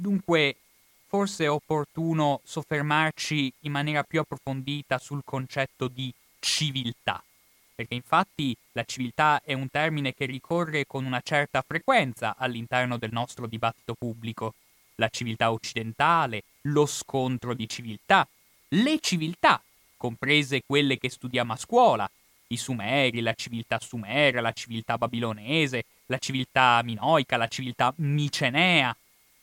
Dunque, forse è opportuno soffermarci in maniera più approfondita sul concetto di civiltà, perché infatti la civiltà è un termine che ricorre con una certa frequenza all'interno del nostro dibattito pubblico. La civiltà occidentale, lo scontro di civiltà, le civiltà, comprese quelle che studiamo a scuola, i Sumeri, la civiltà sumera, la civiltà babilonese, la civiltà minoica, la civiltà micenea,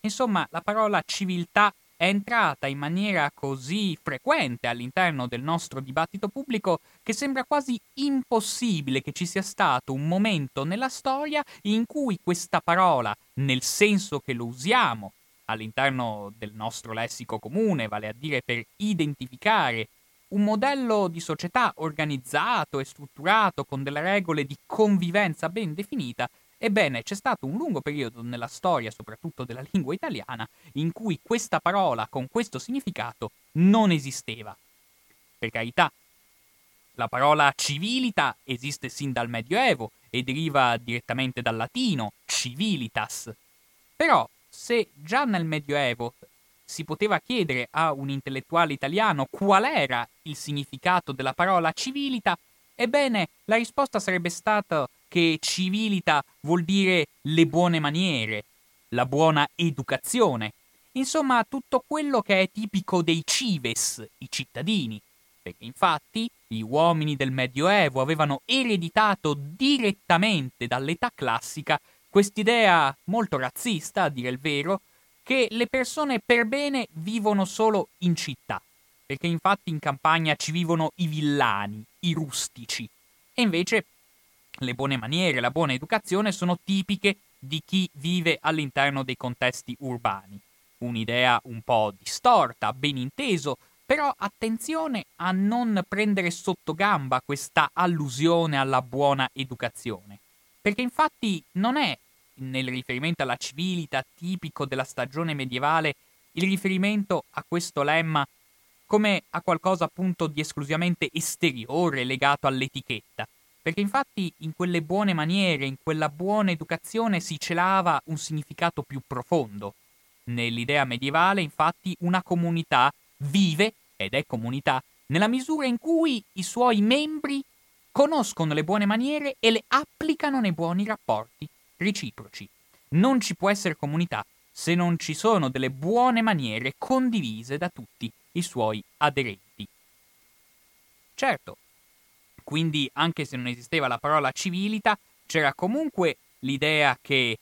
Insomma, la parola civiltà è entrata in maniera così frequente all'interno del nostro dibattito pubblico che sembra quasi impossibile che ci sia stato un momento nella storia in cui questa parola, nel senso che lo usiamo all'interno del nostro lessico comune, vale a dire per identificare un modello di società organizzato e strutturato con delle regole di convivenza ben definita, Ebbene, c'è stato un lungo periodo nella storia, soprattutto della lingua italiana, in cui questa parola con questo significato non esisteva. Per carità, la parola civilita esiste sin dal Medioevo e deriva direttamente dal latino civilitas. Però, se già nel Medioevo si poteva chiedere a un intellettuale italiano qual era il significato della parola civilita, ebbene, la risposta sarebbe stata che civilita vuol dire le buone maniere, la buona educazione, insomma tutto quello che è tipico dei cives, i cittadini, perché infatti gli uomini del Medioevo avevano ereditato direttamente dall'età classica quest'idea molto razzista, a dire il vero, che le persone per bene vivono solo in città, perché infatti in campagna ci vivono i villani, i rustici, e invece le buone maniere, la buona educazione sono tipiche di chi vive all'interno dei contesti urbani. Un'idea un po' distorta, ben inteso, però attenzione a non prendere sotto gamba questa allusione alla buona educazione, perché infatti non è, nel riferimento alla civiltà tipico della stagione medievale, il riferimento a questo lemma come a qualcosa appunto di esclusivamente esteriore legato all'etichetta, perché infatti in quelle buone maniere, in quella buona educazione si celava un significato più profondo. Nell'idea medievale, infatti, una comunità vive, ed è comunità, nella misura in cui i suoi membri conoscono le buone maniere e le applicano nei buoni rapporti reciproci. Non ci può essere comunità se non ci sono delle buone maniere condivise da tutti i suoi aderenti. Certo, quindi anche se non esisteva la parola civilita, c'era comunque l'idea che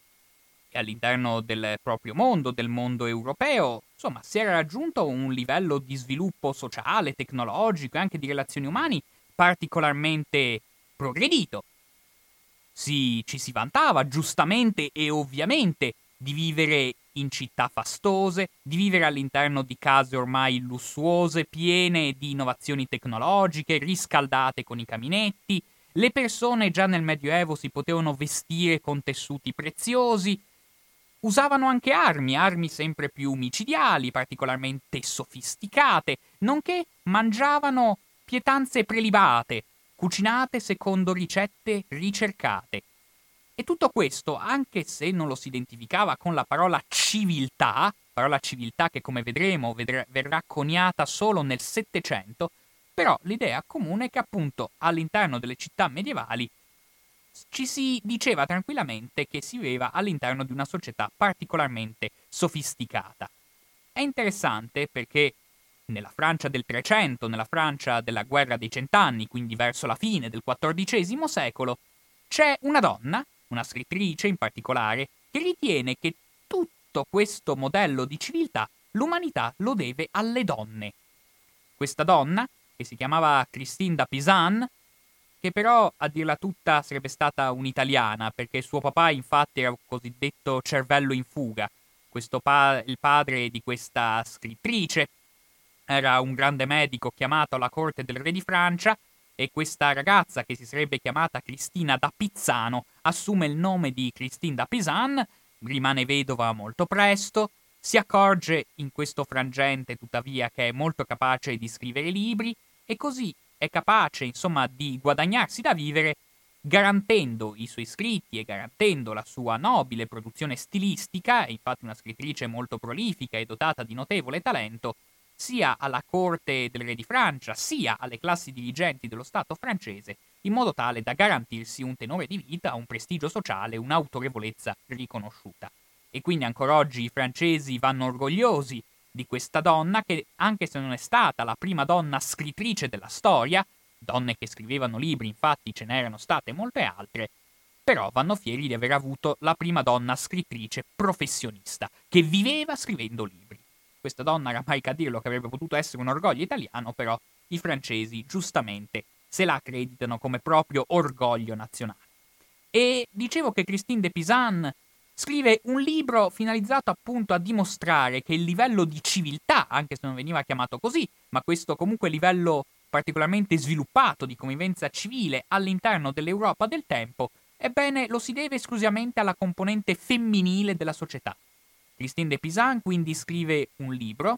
all'interno del proprio mondo, del mondo europeo, insomma, si era raggiunto un livello di sviluppo sociale, tecnologico e anche di relazioni umane particolarmente progredito. Si, ci si vantava giustamente e ovviamente di vivere in città fastose, di vivere all'interno di case ormai lussuose, piene di innovazioni tecnologiche, riscaldate con i caminetti. Le persone già nel Medioevo si potevano vestire con tessuti preziosi, usavano anche armi, armi sempre più micidiali, particolarmente sofisticate, nonché mangiavano pietanze prelibate, cucinate secondo ricette ricercate. E tutto questo, anche se non lo si identificava con la parola civiltà, parola civiltà che come vedremo vedrà, verrà coniata solo nel Settecento, però l'idea comune è che appunto all'interno delle città medievali ci si diceva tranquillamente che si viveva all'interno di una società particolarmente sofisticata. È interessante perché nella Francia del Trecento, nella Francia della guerra dei cent'anni, quindi verso la fine del XIV secolo, c'è una donna una scrittrice in particolare, che ritiene che tutto questo modello di civiltà l'umanità lo deve alle donne. Questa donna, che si chiamava Christine da Pisan, che però a dirla tutta sarebbe stata un'italiana, perché suo papà infatti era un cosiddetto cervello in fuga. Pa- il padre di questa scrittrice era un grande medico chiamato alla corte del re di Francia e questa ragazza che si sarebbe chiamata Cristina da Pizzano assume il nome di Christine da Pisan, rimane vedova molto presto, si accorge in questo frangente tuttavia che è molto capace di scrivere libri e così è capace insomma di guadagnarsi da vivere garantendo i suoi scritti e garantendo la sua nobile produzione stilistica, infatti una scrittrice molto prolifica e dotata di notevole talento, sia alla corte del re di Francia, sia alle classi dirigenti dello Stato francese, in modo tale da garantirsi un tenore di vita, un prestigio sociale, un'autorevolezza riconosciuta. E quindi ancora oggi i francesi vanno orgogliosi di questa donna che, anche se non è stata la prima donna scrittrice della storia, donne che scrivevano libri infatti ce n'erano state molte altre, però vanno fieri di aver avuto la prima donna scrittrice professionista, che viveva scrivendo libri. Questa donna rammarica a dirlo che avrebbe potuto essere un orgoglio italiano, però i francesi giustamente se la accreditano come proprio orgoglio nazionale. E dicevo che Christine de Pisan scrive un libro finalizzato appunto a dimostrare che il livello di civiltà, anche se non veniva chiamato così, ma questo comunque livello particolarmente sviluppato di convivenza civile all'interno dell'Europa del tempo, ebbene lo si deve esclusivamente alla componente femminile della società. Christine de Pisan quindi scrive un libro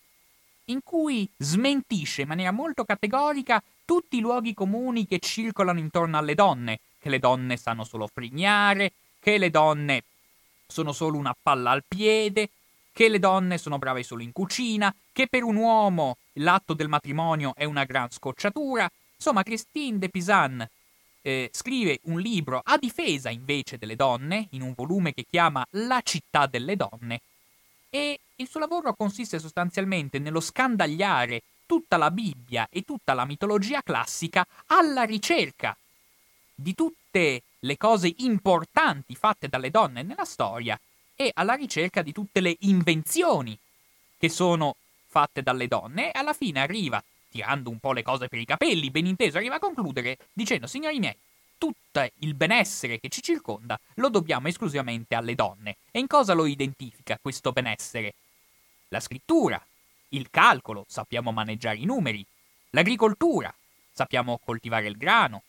in cui smentisce in maniera molto categorica tutti i luoghi comuni che circolano intorno alle donne, che le donne sanno solo frignare, che le donne sono solo una palla al piede, che le donne sono brave solo in cucina, che per un uomo l'atto del matrimonio è una gran scocciatura. Insomma, Christine de Pisan eh, scrive un libro a difesa invece delle donne, in un volume che chiama La città delle donne, e il suo lavoro consiste sostanzialmente nello scandagliare tutta la Bibbia e tutta la mitologia classica alla ricerca di tutte le cose importanti fatte dalle donne nella storia e alla ricerca di tutte le invenzioni che sono fatte dalle donne. E alla fine arriva, tirando un po' le cose per i capelli, ben inteso, arriva a concludere dicendo, signori miei, tutto il benessere che ci circonda lo dobbiamo esclusivamente alle donne. E in cosa lo identifica questo benessere? La scrittura, il calcolo, sappiamo maneggiare i numeri, l'agricoltura, sappiamo coltivare il grano,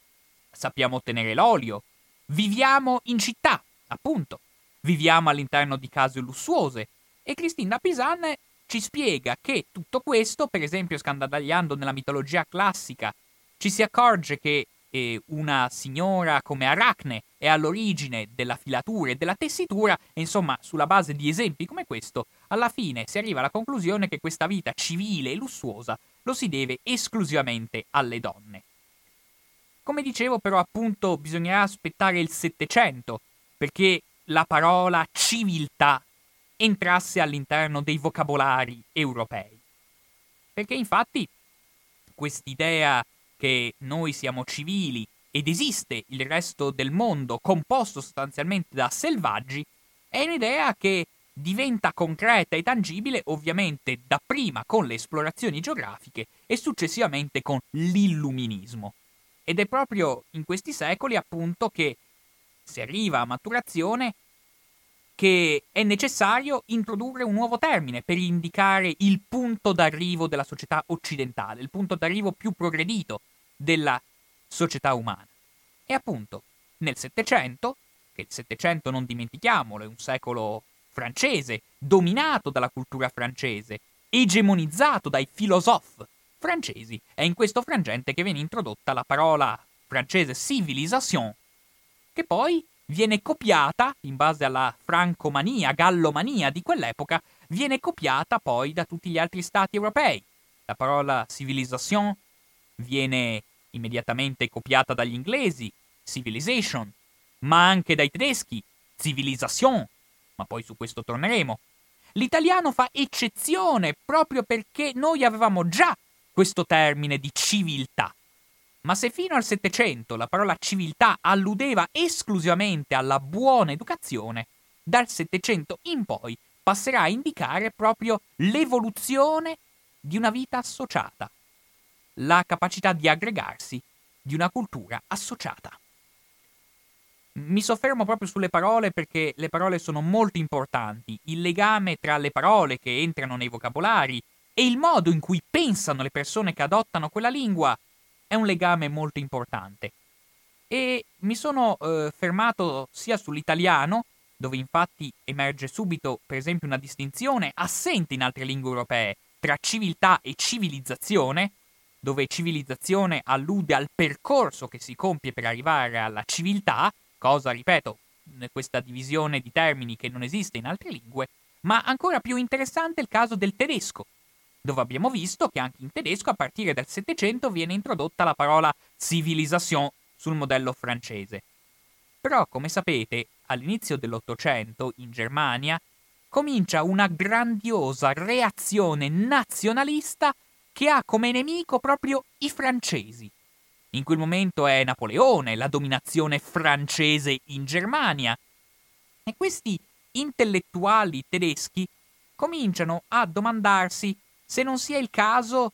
sappiamo ottenere l'olio, viviamo in città, appunto, viviamo all'interno di case lussuose e Cristina Pisan ci spiega che tutto questo, per esempio scandagliando nella mitologia classica, ci si accorge che eh, una signora come Aracne è all'origine della filatura e della tessitura, e insomma, sulla base di esempi come questo, alla fine si arriva alla conclusione che questa vita civile e lussuosa lo si deve esclusivamente alle donne. Come dicevo, però, appunto, bisognerà aspettare il Settecento perché la parola civiltà entrasse all'interno dei vocabolari europei. Perché infatti quest'idea che noi siamo civili ed esiste il resto del mondo composto sostanzialmente da selvaggi, è un'idea che diventa concreta e tangibile ovviamente dapprima con le esplorazioni geografiche e successivamente con l'illuminismo. Ed è proprio in questi secoli appunto che si arriva a maturazione che è necessario introdurre un nuovo termine per indicare il punto d'arrivo della società occidentale, il punto d'arrivo più progredito della società umana. E appunto, nel Settecento, che il Settecento non dimentichiamolo, è un secolo francese, dominato dalla cultura francese, egemonizzato dai filosofi francesi, è in questo frangente che viene introdotta la parola francese civilisation, che poi viene copiata, in base alla francomania, gallomania di quell'epoca, viene copiata poi da tutti gli altri stati europei. La parola civilisation viene immediatamente copiata dagli inglesi, civilization, ma anche dai tedeschi, civilisation, ma poi su questo torneremo. L'italiano fa eccezione proprio perché noi avevamo già questo termine di civiltà. Ma se fino al Settecento la parola civiltà alludeva esclusivamente alla buona educazione, dal Settecento in poi passerà a indicare proprio l'evoluzione di una vita associata, la capacità di aggregarsi di una cultura associata. Mi soffermo proprio sulle parole perché le parole sono molto importanti, il legame tra le parole che entrano nei vocabolari e il modo in cui pensano le persone che adottano quella lingua è un legame molto importante. E mi sono eh, fermato sia sull'italiano, dove infatti emerge subito, per esempio, una distinzione assente in altre lingue europee tra civiltà e civilizzazione, dove civilizzazione allude al percorso che si compie per arrivare alla civiltà, cosa, ripeto, questa divisione di termini che non esiste in altre lingue, ma ancora più interessante è il caso del tedesco, dove abbiamo visto che anche in tedesco a partire dal Settecento viene introdotta la parola civilisation sul modello francese. Però, come sapete, all'inizio dell'Ottocento, in Germania, comincia una grandiosa reazione nazionalista che ha come nemico proprio i francesi. In quel momento è Napoleone, la dominazione francese in Germania. E questi intellettuali tedeschi cominciano a domandarsi se non sia il caso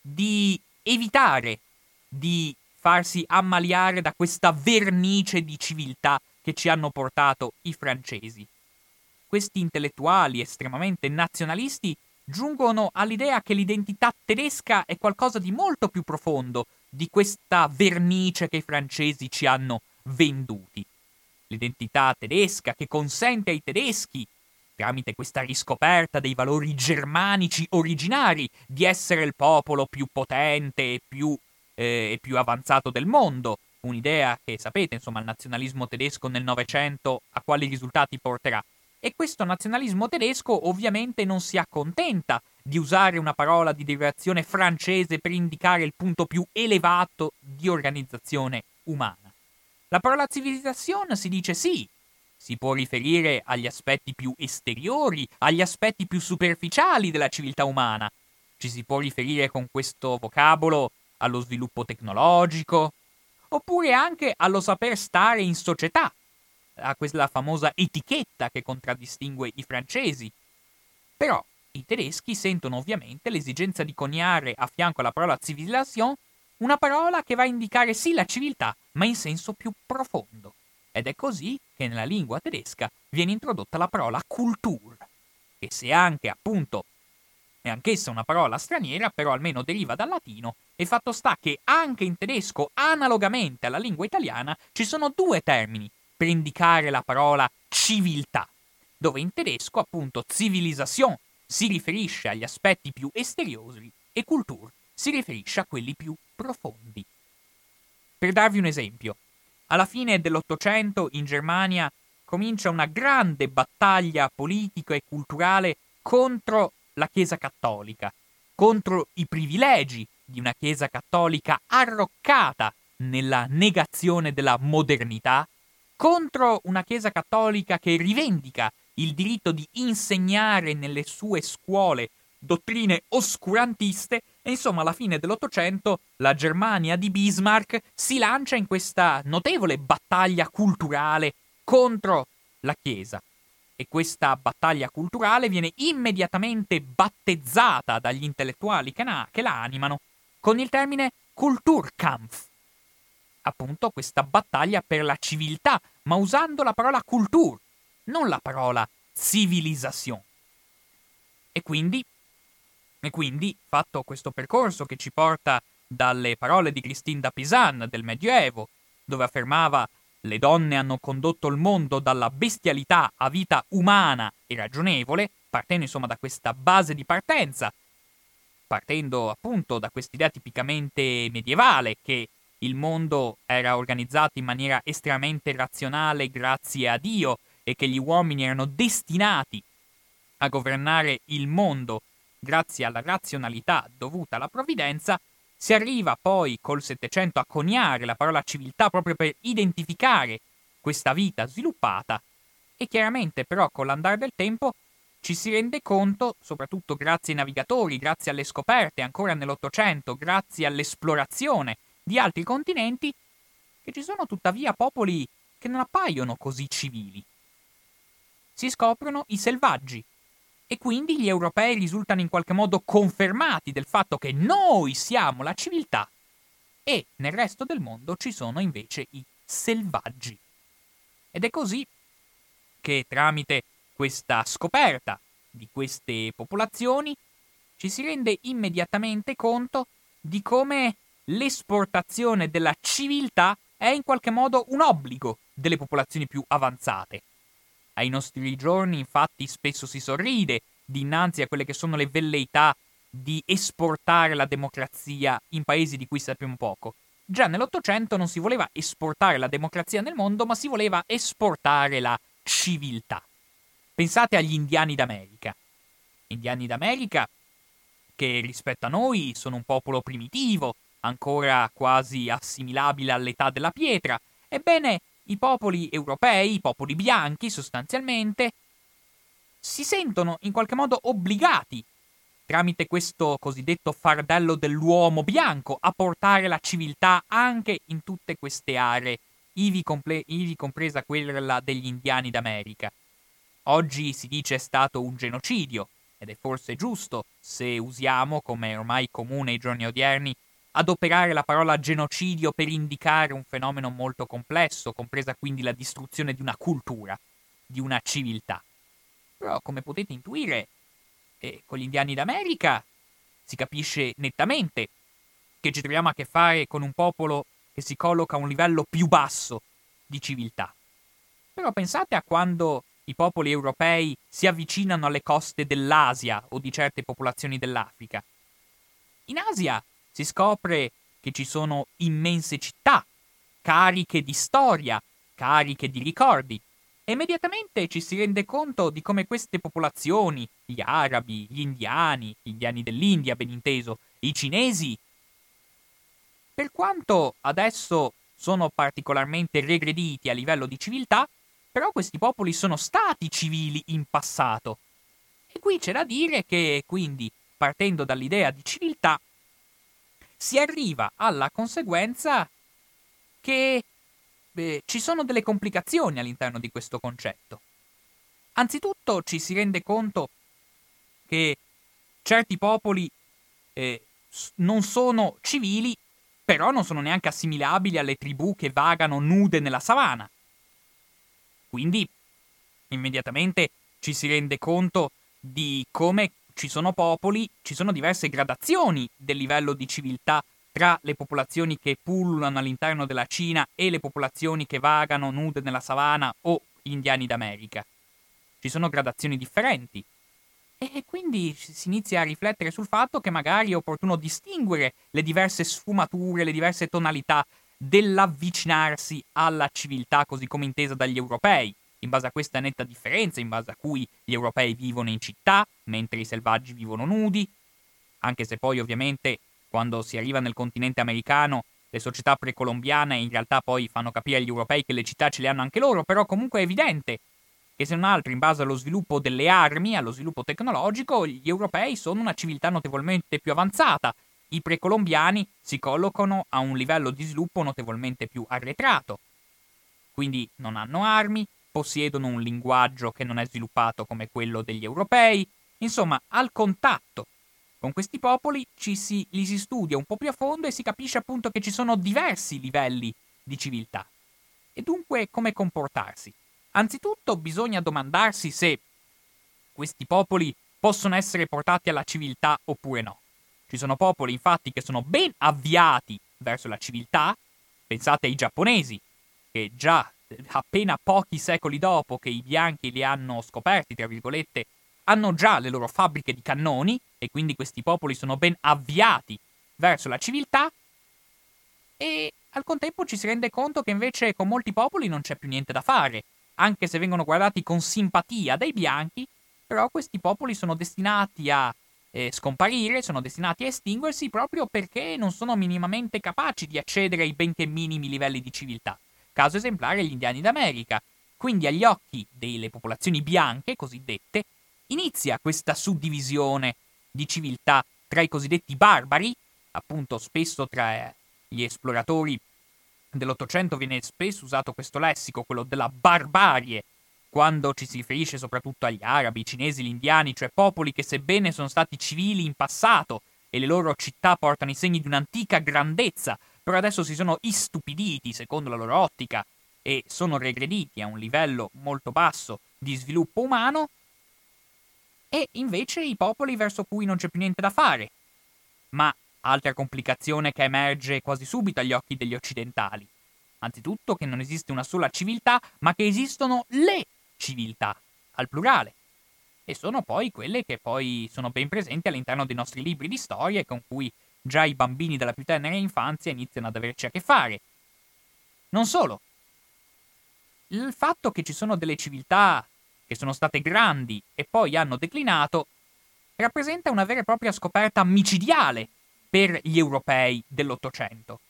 di evitare di farsi ammaliare da questa vernice di civiltà che ci hanno portato i francesi. Questi intellettuali estremamente nazionalisti giungono all'idea che l'identità tedesca è qualcosa di molto più profondo di questa vernice che i francesi ci hanno venduti. L'identità tedesca che consente ai tedeschi, tramite questa riscoperta dei valori germanici originari, di essere il popolo più potente e più, eh, più avanzato del mondo. Un'idea che sapete, insomma, il nazionalismo tedesco nel Novecento a quali risultati porterà. E questo nazionalismo tedesco ovviamente non si accontenta di usare una parola di derivazione francese per indicare il punto più elevato di organizzazione umana. La parola civilizzazione si dice sì, si può riferire agli aspetti più esteriori, agli aspetti più superficiali della civiltà umana. Ci si può riferire con questo vocabolo allo sviluppo tecnologico, oppure anche allo saper stare in società, a quella famosa etichetta che contraddistingue i francesi. Però i tedeschi sentono ovviamente l'esigenza di coniare a fianco alla parola civilisation una parola che va a indicare sì la civiltà, ma in senso più profondo. Ed è così che nella lingua tedesca viene introdotta la parola Kultur, che se anche appunto è anch'essa una parola straniera, però almeno deriva dal latino, e fatto sta che anche in tedesco, analogamente alla lingua italiana, ci sono due termini per indicare la parola civiltà, dove in tedesco appunto civilisation si riferisce agli aspetti più esteriori e Kultur si riferisce a quelli più profondi. Per darvi un esempio, alla fine dell'Ottocento in Germania comincia una grande battaglia politica e culturale contro la Chiesa cattolica, contro i privilegi di una Chiesa cattolica arroccata nella negazione della modernità contro una Chiesa cattolica che rivendica il diritto di insegnare nelle sue scuole dottrine oscurantiste e insomma alla fine dell'Ottocento la Germania di Bismarck si lancia in questa notevole battaglia culturale contro la Chiesa. E questa battaglia culturale viene immediatamente battezzata dagli intellettuali che, na- che la animano con il termine Kulturkampf, appunto questa battaglia per la civiltà, ma usando la parola culture, non la parola civilisation. E quindi, e quindi, fatto questo percorso che ci porta dalle parole di Christine da Pisan del Medioevo, dove affermava le donne hanno condotto il mondo dalla bestialità a vita umana e ragionevole, partendo insomma da questa base di partenza, partendo appunto da quest'idea tipicamente medievale che il mondo era organizzato in maniera estremamente razionale grazie a Dio e che gli uomini erano destinati a governare il mondo grazie alla razionalità dovuta alla provvidenza, si arriva poi col Settecento a coniare la parola civiltà proprio per identificare questa vita sviluppata e chiaramente però con l'andare del tempo ci si rende conto, soprattutto grazie ai navigatori, grazie alle scoperte ancora nell'Ottocento, grazie all'esplorazione di altri continenti, che ci sono tuttavia popoli che non appaiono così civili. Si scoprono i selvaggi, e quindi gli europei risultano in qualche modo confermati del fatto che noi siamo la civiltà e nel resto del mondo ci sono invece i selvaggi. Ed è così che tramite questa scoperta di queste popolazioni ci si rende immediatamente conto di come l'esportazione della civiltà è in qualche modo un obbligo delle popolazioni più avanzate. Ai nostri giorni, infatti, spesso si sorride dinanzi a quelle che sono le velleità di esportare la democrazia in paesi di cui sappiamo poco. Già nell'Ottocento non si voleva esportare la democrazia nel mondo, ma si voleva esportare la civiltà. Pensate agli indiani d'America. Indiani d'America che rispetto a noi sono un popolo primitivo, ancora quasi assimilabile all'età della pietra. Ebbene, i popoli europei, i popoli bianchi sostanzialmente, si sentono in qualche modo obbligati, tramite questo cosiddetto fardello dell'uomo bianco, a portare la civiltà anche in tutte queste aree, ivi, comple- ivi compresa quella degli indiani d'America. Oggi si dice è stato un genocidio, ed è forse giusto, se usiamo, come ormai comune ai giorni odierni, adoperare la parola genocidio per indicare un fenomeno molto complesso, compresa quindi la distruzione di una cultura, di una civiltà. Però, come potete intuire, eh, con gli indiani d'America si capisce nettamente che ci troviamo a che fare con un popolo che si colloca a un livello più basso di civiltà. Però pensate a quando i popoli europei si avvicinano alle coste dell'Asia o di certe popolazioni dell'Africa. In Asia si scopre che ci sono immense città, cariche di storia, cariche di ricordi. E immediatamente ci si rende conto di come queste popolazioni, gli arabi, gli indiani, gli indiani dell'India, ben inteso, i cinesi, per quanto adesso sono particolarmente regrediti a livello di civiltà, però questi popoli sono stati civili in passato. E qui c'è da dire che, quindi, partendo dall'idea di civiltà, si arriva alla conseguenza che beh, ci sono delle complicazioni all'interno di questo concetto. Anzitutto ci si rende conto che certi popoli eh, non sono civili, però non sono neanche assimilabili alle tribù che vagano nude nella savana. Quindi immediatamente ci si rende conto di come ci sono popoli, ci sono diverse gradazioni del livello di civiltà tra le popolazioni che pullulano all'interno della Cina e le popolazioni che vagano nude nella savana o indiani d'America. Ci sono gradazioni differenti. E quindi si inizia a riflettere sul fatto che magari è opportuno distinguere le diverse sfumature, le diverse tonalità dell'avvicinarsi alla civiltà così come intesa dagli europei in base a questa netta differenza, in base a cui gli europei vivono in città, mentre i selvaggi vivono nudi, anche se poi ovviamente quando si arriva nel continente americano le società precolombiane in realtà poi fanno capire agli europei che le città ce le hanno anche loro, però comunque è evidente che se non altro in base allo sviluppo delle armi, allo sviluppo tecnologico, gli europei sono una civiltà notevolmente più avanzata, i precolombiani si collocano a un livello di sviluppo notevolmente più arretrato. Quindi non hanno armi, possiedono un linguaggio che non è sviluppato come quello degli europei, insomma, al contatto con questi popoli ci si, li si studia un po' più a fondo e si capisce appunto che ci sono diversi livelli di civiltà. E dunque come comportarsi? Anzitutto bisogna domandarsi se questi popoli possono essere portati alla civiltà oppure no. Ci sono popoli infatti che sono ben avviati verso la civiltà, pensate ai giapponesi, che già appena pochi secoli dopo che i bianchi li hanno scoperti, tra virgolette, hanno già le loro fabbriche di cannoni e quindi questi popoli sono ben avviati verso la civiltà e al contempo ci si rende conto che invece con molti popoli non c'è più niente da fare, anche se vengono guardati con simpatia dai bianchi, però questi popoli sono destinati a eh, scomparire, sono destinati a estinguersi proprio perché non sono minimamente capaci di accedere ai benché minimi livelli di civiltà. Caso esemplare gli indiani d'America. Quindi agli occhi delle popolazioni bianche, cosiddette, inizia questa suddivisione di civiltà tra i cosiddetti barbari, appunto spesso tra gli esploratori dell'Ottocento viene spesso usato questo lessico, quello della barbarie, quando ci si riferisce soprattutto agli arabi, i cinesi, gli indiani, cioè popoli che sebbene sono stati civili in passato e le loro città portano i segni di un'antica grandezza, però adesso si sono istupiditi secondo la loro ottica e sono regrediti a un livello molto basso di sviluppo umano, e invece i popoli verso cui non c'è più niente da fare. Ma altra complicazione che emerge quasi subito agli occhi degli occidentali. Anzitutto che non esiste una sola civiltà, ma che esistono le civiltà, al plurale. e sono poi quelle che poi sono ben presenti all'interno dei nostri libri di storia e con cui già i bambini della più tenera infanzia iniziano ad averci a che fare. Non solo. Il fatto che ci sono delle civiltà che sono state grandi e poi hanno declinato rappresenta una vera e propria scoperta micidiale per gli europei dell'Ottocento.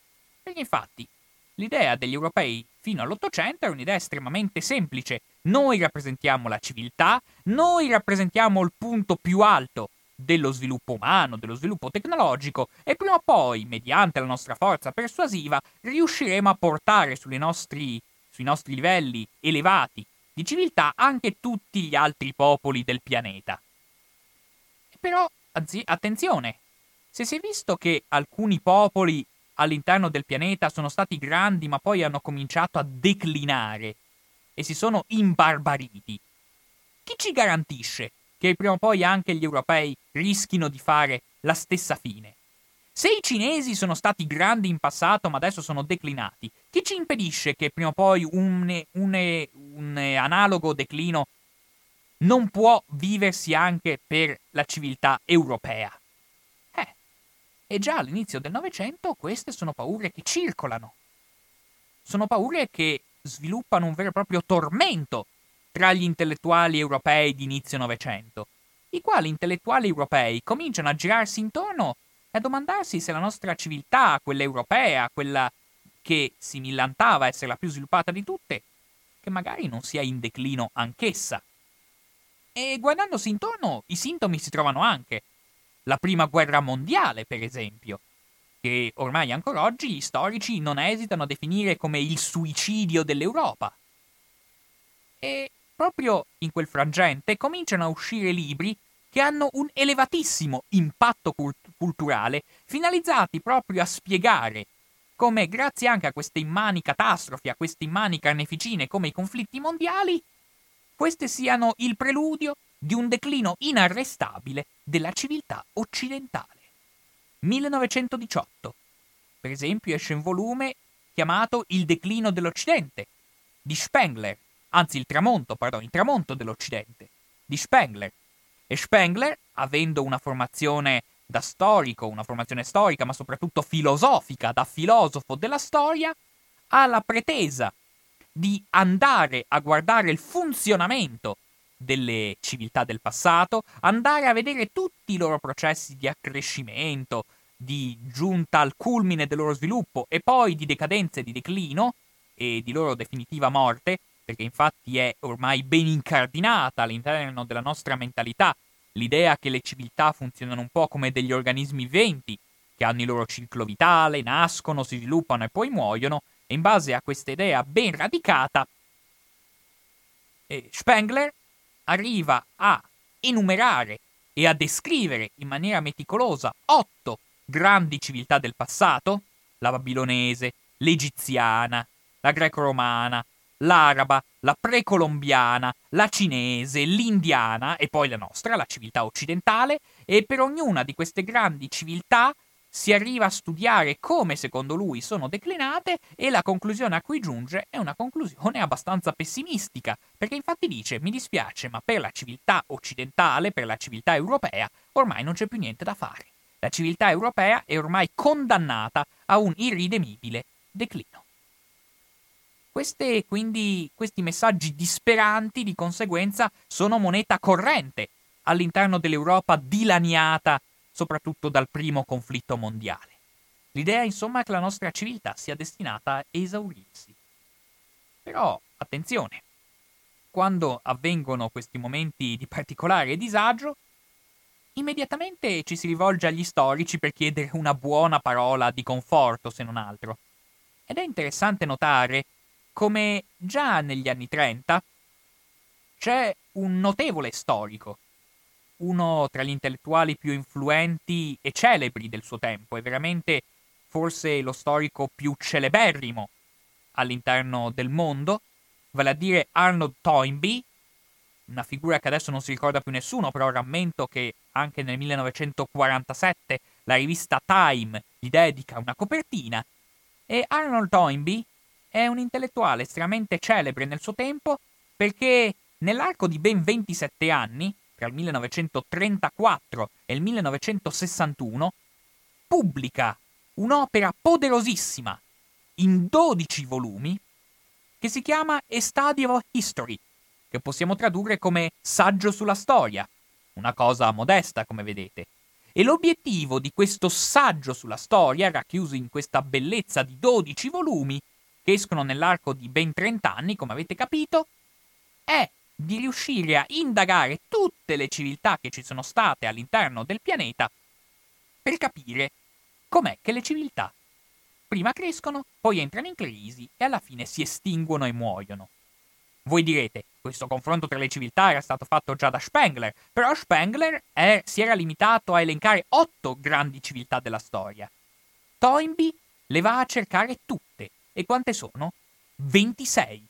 Perché infatti l'idea degli europei fino all'Ottocento era un'idea estremamente semplice. Noi rappresentiamo la civiltà, noi rappresentiamo il punto più alto dello sviluppo umano, dello sviluppo tecnologico e prima o poi, mediante la nostra forza persuasiva, riusciremo a portare nostri, sui nostri livelli elevati di civiltà anche tutti gli altri popoli del pianeta. Però, attenzione, se si è visto che alcuni popoli all'interno del pianeta sono stati grandi ma poi hanno cominciato a declinare e si sono imbarbariti, chi ci garantisce che prima o poi anche gli europei rischino di fare la stessa fine? Se i cinesi sono stati grandi in passato ma adesso sono declinati, chi ci impedisce che prima o poi un, un, un analogo declino non può viversi anche per la civiltà europea? Eh, e già all'inizio del Novecento queste sono paure che circolano. Sono paure che sviluppano un vero e proprio tormento tra gli intellettuali europei di inizio Novecento, i quali intellettuali europei cominciano a girarsi intorno e a domandarsi se la nostra civiltà, quella europea, quella che si millantava essere la più sviluppata di tutte, che magari non sia in declino anch'essa. E guardandosi intorno, i sintomi si trovano anche. La prima guerra mondiale, per esempio, che ormai ancora oggi gli storici non esitano a definire come il suicidio dell'Europa. E proprio in quel frangente cominciano a uscire libri che hanno un elevatissimo impatto cult- culturale, finalizzati proprio a spiegare come, grazie anche a queste immani catastrofi, a queste immani carneficine come i conflitti mondiali, queste siano il preludio di un declino inarrestabile della civiltà occidentale. 1918. Per esempio esce un volume chiamato Il declino dell'Occidente di Spengler, anzi il tramonto, pardon, il tramonto dell'Occidente di Spengler. E Spengler, avendo una formazione da storico, una formazione storica, ma soprattutto filosofica, da filosofo della storia, ha la pretesa di andare a guardare il funzionamento delle civiltà del passato, andare a vedere tutti i loro processi di accrescimento, di giunta al culmine del loro sviluppo e poi di decadenza e di declino e di loro definitiva morte, perché infatti è ormai ben incardinata all'interno della nostra mentalità l'idea che le civiltà funzionano un po' come degli organismi viventi, che hanno il loro ciclo vitale, nascono, si sviluppano e poi muoiono, e in base a questa idea ben radicata, eh, Spengler arriva a enumerare e a descrivere in maniera meticolosa otto grandi civiltà del passato, la babilonese, l'egiziana, la greco-romana, l'araba, la precolombiana, la cinese, l'indiana e poi la nostra, la civiltà occidentale, e per ognuna di queste grandi civiltà si arriva a studiare come secondo lui sono declinate e la conclusione a cui giunge è una conclusione abbastanza pessimistica, perché infatti dice mi dispiace ma per la civiltà occidentale, per la civiltà europea, ormai non c'è più niente da fare. La civiltà europea è ormai condannata a un irridemibile declino. Queste, quindi, questi messaggi disperanti, di conseguenza, sono moneta corrente all'interno dell'Europa dilaniata soprattutto dal primo conflitto mondiale. L'idea, insomma, è che la nostra civiltà sia destinata a esaurirsi. Però, attenzione, quando avvengono questi momenti di particolare disagio, immediatamente ci si rivolge agli storici per chiedere una buona parola di conforto, se non altro. Ed è interessante notare come già negli anni 30 c'è un notevole storico uno tra gli intellettuali più influenti e celebri del suo tempo, è veramente forse lo storico più celeberrimo all'interno del mondo, vale a dire Arnold Toynbee, una figura che adesso non si ricorda più nessuno, però rammento che anche nel 1947 la rivista Time gli dedica una copertina, e Arnold Toynbee è un intellettuale estremamente celebre nel suo tempo perché nell'arco di ben 27 anni tra il 1934 e il 1961, pubblica un'opera poderosissima in 12 volumi che si chiama A Study of History, che possiamo tradurre come saggio sulla storia, una cosa modesta come vedete. E l'obiettivo di questo saggio sulla storia, racchiuso in questa bellezza di 12 volumi, che escono nell'arco di ben 30 anni, come avete capito, è di riuscire a indagare tutte le civiltà che ci sono state all'interno del pianeta per capire com'è che le civiltà prima crescono, poi entrano in crisi e alla fine si estinguono e muoiono. Voi direte, questo confronto tra le civiltà era stato fatto già da Spengler, però Spengler è, si era limitato a elencare otto grandi civiltà della storia. Toynbee le va a cercare tutte. E quante sono? 26.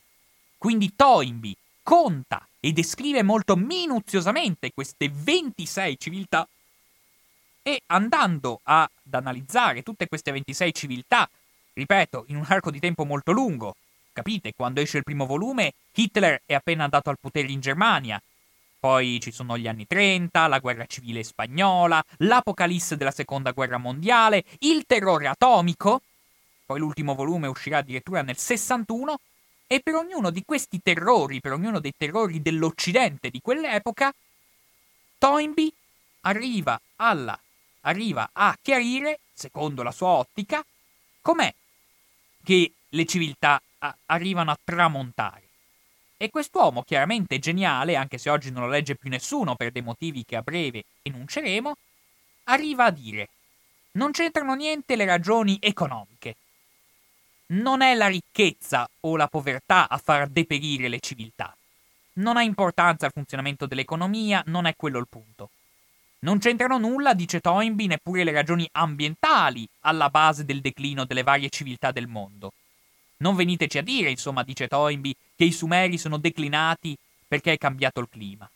Quindi Toynbee conta e descrive molto minuziosamente queste 26 civiltà e andando ad analizzare tutte queste 26 civiltà, ripeto, in un arco di tempo molto lungo, capite, quando esce il primo volume, Hitler è appena andato al potere in Germania, poi ci sono gli anni 30, la guerra civile spagnola, l'apocalisse della seconda guerra mondiale, il terrore atomico, poi l'ultimo volume uscirà addirittura nel 61, e per ognuno di questi terrori, per ognuno dei terrori dell'Occidente di quell'epoca, Toynbee arriva, alla, arriva a chiarire, secondo la sua ottica, com'è che le civiltà a- arrivano a tramontare. E quest'uomo, chiaramente geniale, anche se oggi non lo legge più nessuno per dei motivi che a breve enunceremo, arriva a dire non c'entrano niente le ragioni economiche. Non è la ricchezza o la povertà a far deperire le civiltà. Non ha importanza il funzionamento dell'economia, non è quello il punto. Non c'entrano nulla, dice Toynbee, neppure le ragioni ambientali alla base del declino delle varie civiltà del mondo. Non veniteci a dire, insomma, dice Toynbee, che i Sumeri sono declinati perché è cambiato il clima.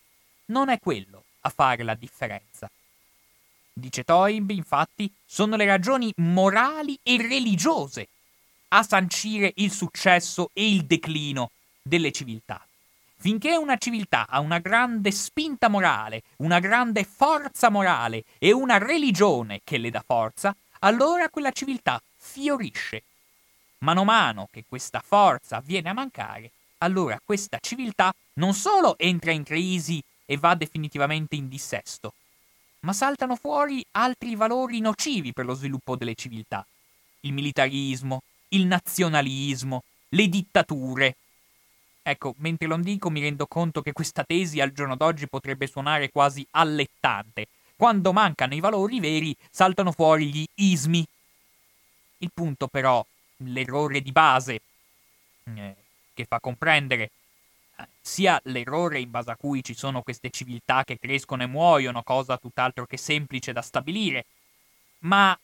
Non è quello a fare la differenza. Dice Toynbee, infatti, sono le ragioni morali e religiose a sancire il successo e il declino delle civiltà. Finché una civiltà ha una grande spinta morale, una grande forza morale e una religione che le dà forza, allora quella civiltà fiorisce. Mano a mano che questa forza viene a mancare, allora questa civiltà non solo entra in crisi e va definitivamente in dissesto, ma saltano fuori altri valori nocivi per lo sviluppo delle civiltà. Il militarismo, il nazionalismo, le dittature. Ecco, mentre lo dico mi rendo conto che questa tesi al giorno d'oggi potrebbe suonare quasi allettante. Quando mancano i valori veri, saltano fuori gli ismi. Il punto però, l'errore di base, eh, che fa comprendere eh, sia l'errore in base a cui ci sono queste civiltà che crescono e muoiono, cosa tutt'altro che semplice da stabilire, ma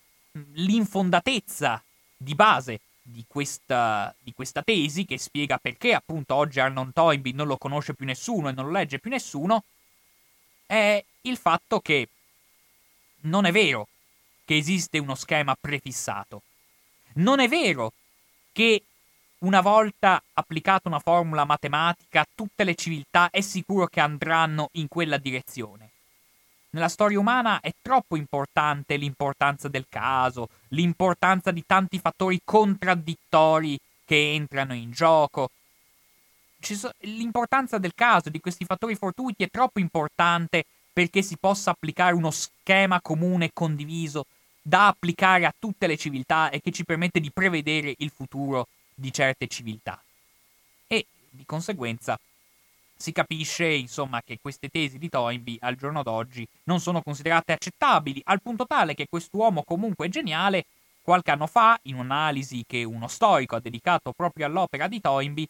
l'infondatezza di base di questa, di questa, tesi, che spiega perché appunto oggi Arnon Toynbee non lo conosce più nessuno e non lo legge più nessuno, è il fatto che non è vero che esiste uno schema prefissato. Non è vero che una volta applicata una formula matematica tutte le civiltà è sicuro che andranno in quella direzione. Nella storia umana è troppo importante l'importanza del caso, l'importanza di tanti fattori contraddittori che entrano in gioco. L'importanza del caso, di questi fattori fortuiti, è troppo importante perché si possa applicare uno schema comune e condiviso da applicare a tutte le civiltà e che ci permette di prevedere il futuro di certe civiltà. E di conseguenza si capisce, insomma, che queste tesi di Toynbee al giorno d'oggi non sono considerate accettabili, al punto tale che quest'uomo comunque geniale, qualche anno fa, in un'analisi che uno storico ha dedicato proprio all'opera di Toynbee,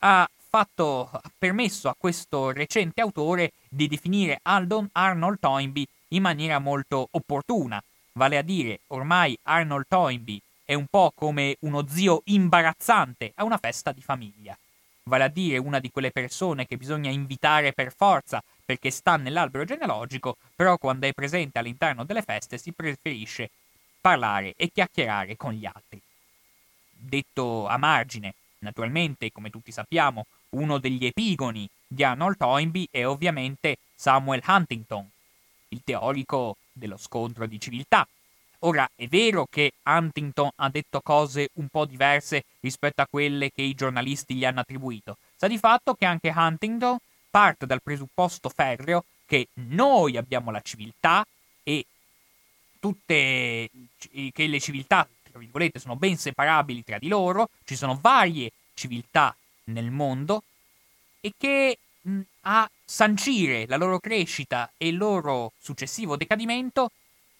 ha fatto, ha permesso a questo recente autore di definire Aldon Arnold Toynbee in maniera molto opportuna, vale a dire ormai Arnold Toynbee è un po' come uno zio imbarazzante a una festa di famiglia vale a dire una di quelle persone che bisogna invitare per forza perché sta nell'albero genealogico, però quando è presente all'interno delle feste si preferisce parlare e chiacchierare con gli altri. Detto a margine, naturalmente, come tutti sappiamo, uno degli epigoni di Arnold Toynbee è ovviamente Samuel Huntington, il teorico dello scontro di civiltà. Ora, è vero che Huntington ha detto cose un po' diverse rispetto a quelle che i giornalisti gli hanno attribuito. Sta di fatto che anche Huntington parte dal presupposto ferreo che noi abbiamo la civiltà e tutte che le civiltà, tra virgolette, sono ben separabili tra di loro, ci sono varie civiltà nel mondo e che a sancire la loro crescita e il loro successivo decadimento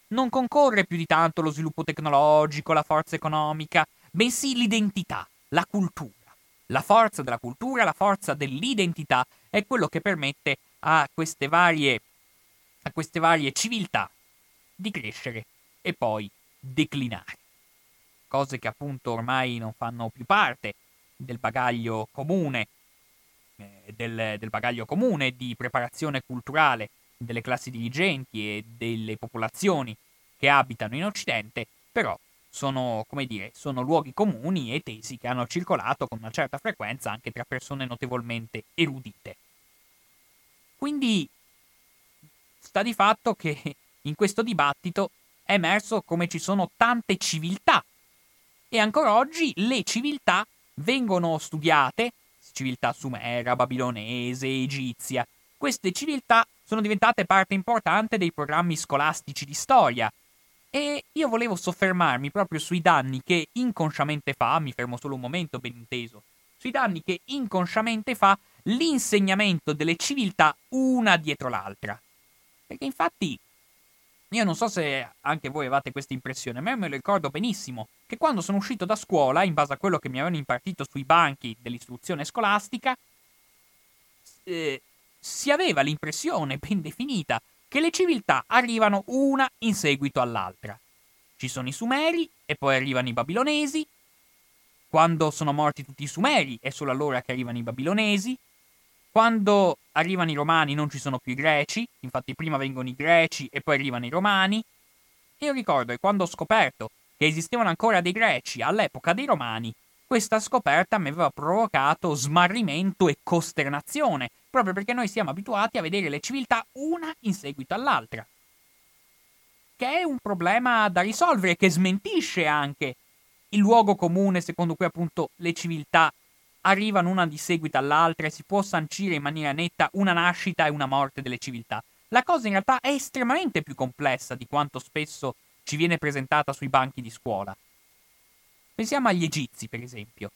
non concorre più di tanto lo sviluppo tecnologico, la forza economica, bensì l'identità, la cultura. La forza della cultura, la forza dell'identità è quello che permette a queste varie, a queste varie civiltà di crescere e poi declinare. Cose che appunto ormai non fanno più parte del bagaglio comune eh, del, del bagaglio comune di preparazione culturale delle classi dirigenti e delle popolazioni che abitano in Occidente, però sono, come dire, sono luoghi comuni e tesi che hanno circolato con una certa frequenza anche tra persone notevolmente erudite. Quindi sta di fatto che in questo dibattito è emerso come ci sono tante civiltà e ancora oggi le civiltà vengono studiate civiltà sumera, babilonese, egizia. Queste civiltà sono diventate parte importante dei programmi scolastici di storia. E io volevo soffermarmi proprio sui danni che inconsciamente fa, mi fermo solo un momento ben inteso, sui danni che inconsciamente fa l'insegnamento delle civiltà una dietro l'altra. Perché infatti io non so se anche voi avete questa impressione, ma io me lo ricordo benissimo, che quando sono uscito da scuola, in base a quello che mi avevano impartito sui banchi dell'istruzione scolastica, eh, si aveva l'impressione ben definita che le civiltà arrivano una in seguito all'altra. Ci sono i Sumeri e poi arrivano i Babilonesi. Quando sono morti tutti i Sumeri è solo allora che arrivano i Babilonesi. Quando arrivano i romani non ci sono più i greci, infatti prima vengono i greci e poi arrivano i romani. E io ricordo che quando ho scoperto che esistevano ancora dei greci all'epoca dei romani, questa scoperta mi aveva provocato smarrimento e costernazione, proprio perché noi siamo abituati a vedere le civiltà una in seguito all'altra. Che è un problema da risolvere, che smentisce anche il luogo comune secondo cui appunto le civiltà arrivano una di seguito all'altra e si può sancire in maniera netta una nascita e una morte delle civiltà. La cosa in realtà è estremamente più complessa di quanto spesso ci viene presentata sui banchi di scuola. Pensiamo agli egizi, per esempio.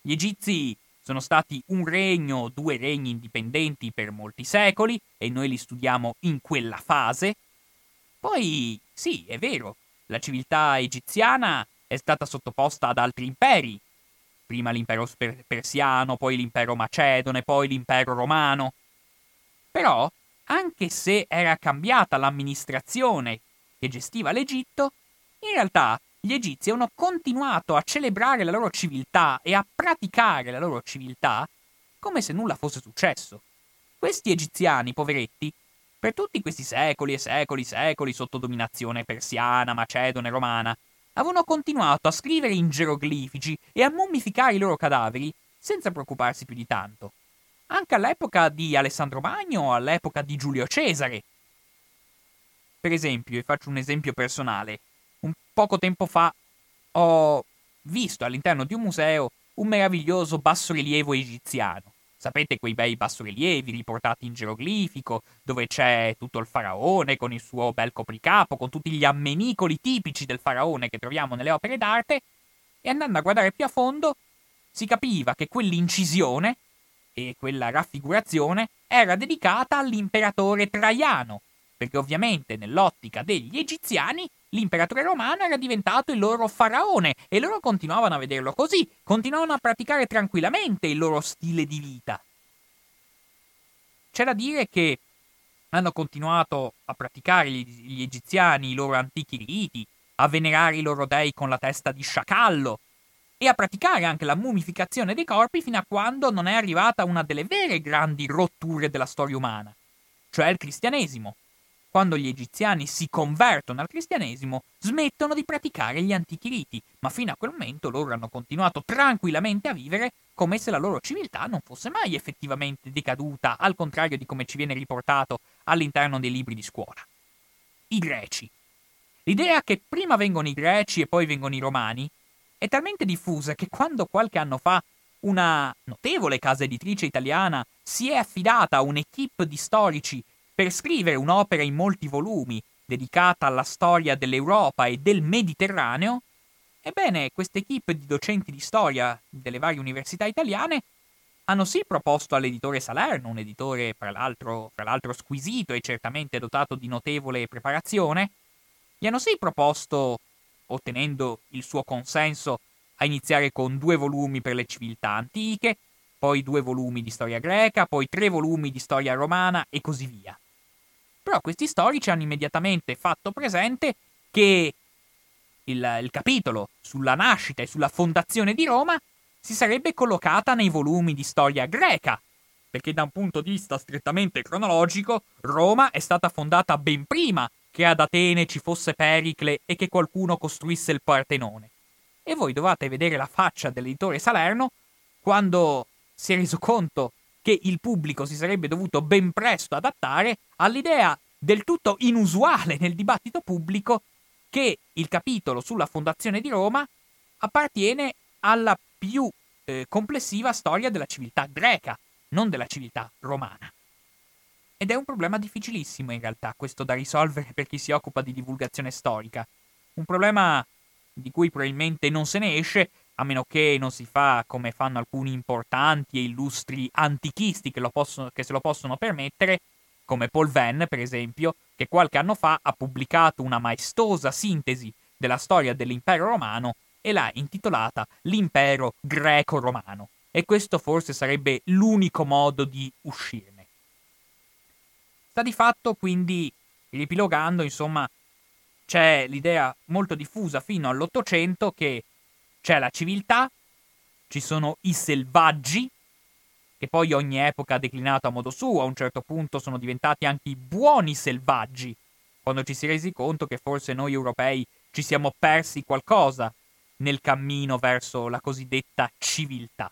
Gli egizi sono stati un regno, due regni indipendenti per molti secoli e noi li studiamo in quella fase. Poi, sì, è vero, la civiltà egiziana è stata sottoposta ad altri imperi, prima l'impero persiano, poi l'impero macedone, poi l'impero romano. Però, anche se era cambiata l'amministrazione che gestiva l'Egitto, in realtà gli egizi hanno continuato a celebrare la loro civiltà e a praticare la loro civiltà come se nulla fosse successo. Questi egiziani, poveretti, per tutti questi secoli e secoli e secoli sotto dominazione persiana, macedone, romana, avevano continuato a scrivere in geroglifici e a mummificare i loro cadaveri senza preoccuparsi più di tanto. Anche all'epoca di Alessandro Magno o all'epoca di Giulio Cesare. Per esempio, vi faccio un esempio personale. Poco tempo fa ho visto all'interno di un museo un meraviglioso bassorilievo egiziano. Sapete quei bei bassorilievi riportati in geroglifico, dove c'è tutto il faraone con il suo bel copricapo, con tutti gli ammenicoli tipici del faraone che troviamo nelle opere d'arte, e andando a guardare più a fondo si capiva che quell'incisione e quella raffigurazione era dedicata all'imperatore Traiano, perché ovviamente nell'ottica degli egiziani l'imperatore romano era diventato il loro faraone e loro continuavano a vederlo così, continuavano a praticare tranquillamente il loro stile di vita. C'è da dire che hanno continuato a praticare gli, gli egiziani i loro antichi riti, a venerare i loro dei con la testa di sciacallo e a praticare anche la mummificazione dei corpi fino a quando non è arrivata una delle vere grandi rotture della storia umana, cioè il cristianesimo. Quando gli egiziani si convertono al cristianesimo, smettono di praticare gli antichi riti, ma fino a quel momento loro hanno continuato tranquillamente a vivere come se la loro civiltà non fosse mai effettivamente decaduta, al contrario di come ci viene riportato all'interno dei libri di scuola. I greci. L'idea che prima vengono i greci e poi vengono i romani è talmente diffusa che quando qualche anno fa una notevole casa editrice italiana si è affidata a un'equipe di storici per scrivere un'opera in molti volumi dedicata alla storia dell'Europa e del Mediterraneo, ebbene questa equipe di docenti di storia delle varie università italiane hanno sì proposto all'editore Salerno, un editore fra l'altro, fra l'altro squisito e certamente dotato di notevole preparazione, gli hanno sì proposto, ottenendo il suo consenso, a iniziare con due volumi per le civiltà antiche, poi due volumi di storia greca, poi tre volumi di storia romana e così via. Però questi storici hanno immediatamente fatto presente che il, il capitolo sulla nascita e sulla fondazione di Roma si sarebbe collocata nei volumi di storia greca, perché da un punto di vista strettamente cronologico Roma è stata fondata ben prima che ad Atene ci fosse Pericle e che qualcuno costruisse il Partenone. E voi dovete vedere la faccia dell'editore Salerno quando si è reso conto che il pubblico si sarebbe dovuto ben presto adattare all'idea del tutto inusuale nel dibattito pubblico che il capitolo sulla fondazione di Roma appartiene alla più eh, complessiva storia della civiltà greca, non della civiltà romana. Ed è un problema difficilissimo in realtà questo da risolvere per chi si occupa di divulgazione storica. Un problema di cui probabilmente non se ne esce a meno che non si fa come fanno alcuni importanti e illustri antichisti che, possono, che se lo possono permettere, come Paul Venn, per esempio, che qualche anno fa ha pubblicato una maestosa sintesi della storia dell'impero romano e l'ha intitolata L'impero greco-romano. E questo forse sarebbe l'unico modo di uscirne. Sta di fatto, quindi, riepilogando, insomma, c'è l'idea molto diffusa fino all'Ottocento che c'è la civiltà, ci sono i selvaggi, che poi ogni epoca ha declinato a modo suo, a un certo punto sono diventati anche i buoni selvaggi, quando ci si è resi conto che forse noi europei ci siamo persi qualcosa nel cammino verso la cosiddetta civiltà.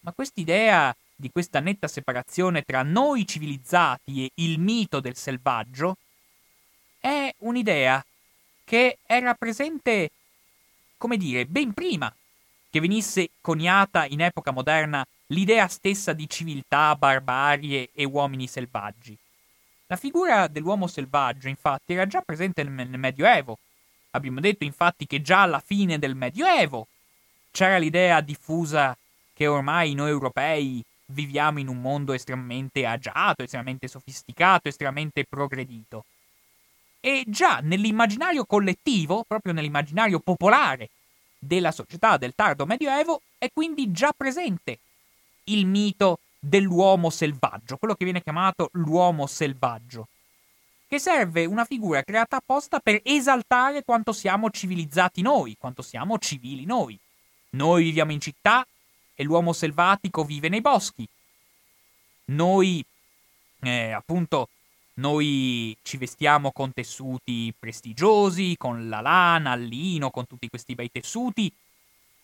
Ma quest'idea di questa netta separazione tra noi civilizzati e il mito del selvaggio è un'idea che era presente come dire, ben prima che venisse coniata in epoca moderna l'idea stessa di civiltà, barbarie e uomini selvaggi. La figura dell'uomo selvaggio, infatti, era già presente nel, Medioevo. Abbiamo detto, infatti, che già alla fine del Medioevo c'era l'idea diffusa che ormai noi europei viviamo in un mondo estremamente agiato, estremamente sofisticato, estremamente progredito. E già nell'immaginario collettivo, proprio nell'immaginario popolare della società del tardo medioevo, è quindi già presente il mito dell'uomo selvaggio, quello che viene chiamato l'uomo selvaggio, che serve una figura creata apposta per esaltare quanto siamo civilizzati noi, quanto siamo civili noi. Noi viviamo in città e l'uomo selvatico vive nei boschi. Noi, eh, appunto, noi ci vestiamo con tessuti prestigiosi, con la lana, il lino, con tutti questi bei tessuti,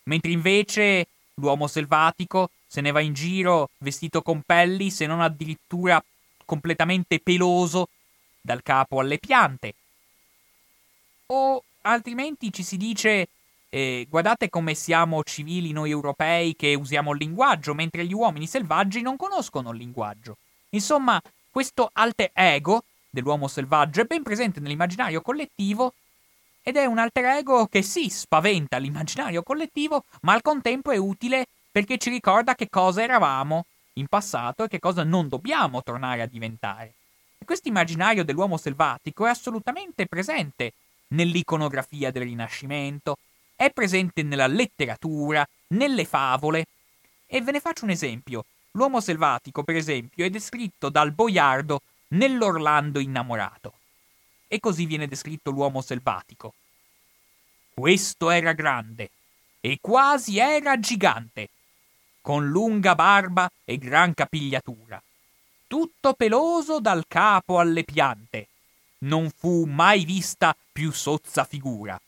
mentre invece l'uomo selvatico se ne va in giro vestito con pelli, se non addirittura completamente peloso dal capo alle piante. O altrimenti ci si dice eh, guardate come siamo civili noi europei che usiamo il linguaggio, mentre gli uomini selvaggi non conoscono il linguaggio. Insomma, questo alter ego dell'uomo selvaggio è ben presente nell'immaginario collettivo ed è un alter ego che sì, spaventa l'immaginario collettivo, ma al contempo è utile perché ci ricorda che cosa eravamo in passato e che cosa non dobbiamo tornare a diventare. E questo immaginario dell'uomo selvatico è assolutamente presente nell'iconografia del Rinascimento, è presente nella letteratura, nelle favole. E ve ne faccio un esempio. L'uomo selvatico, per esempio, è descritto dal boiardo nell'Orlando innamorato. E così viene descritto l'uomo selvatico. Questo era grande e quasi era gigante, con lunga barba e gran capigliatura. tutto peloso dal capo alle piante. Non fu mai vista più sozza figura.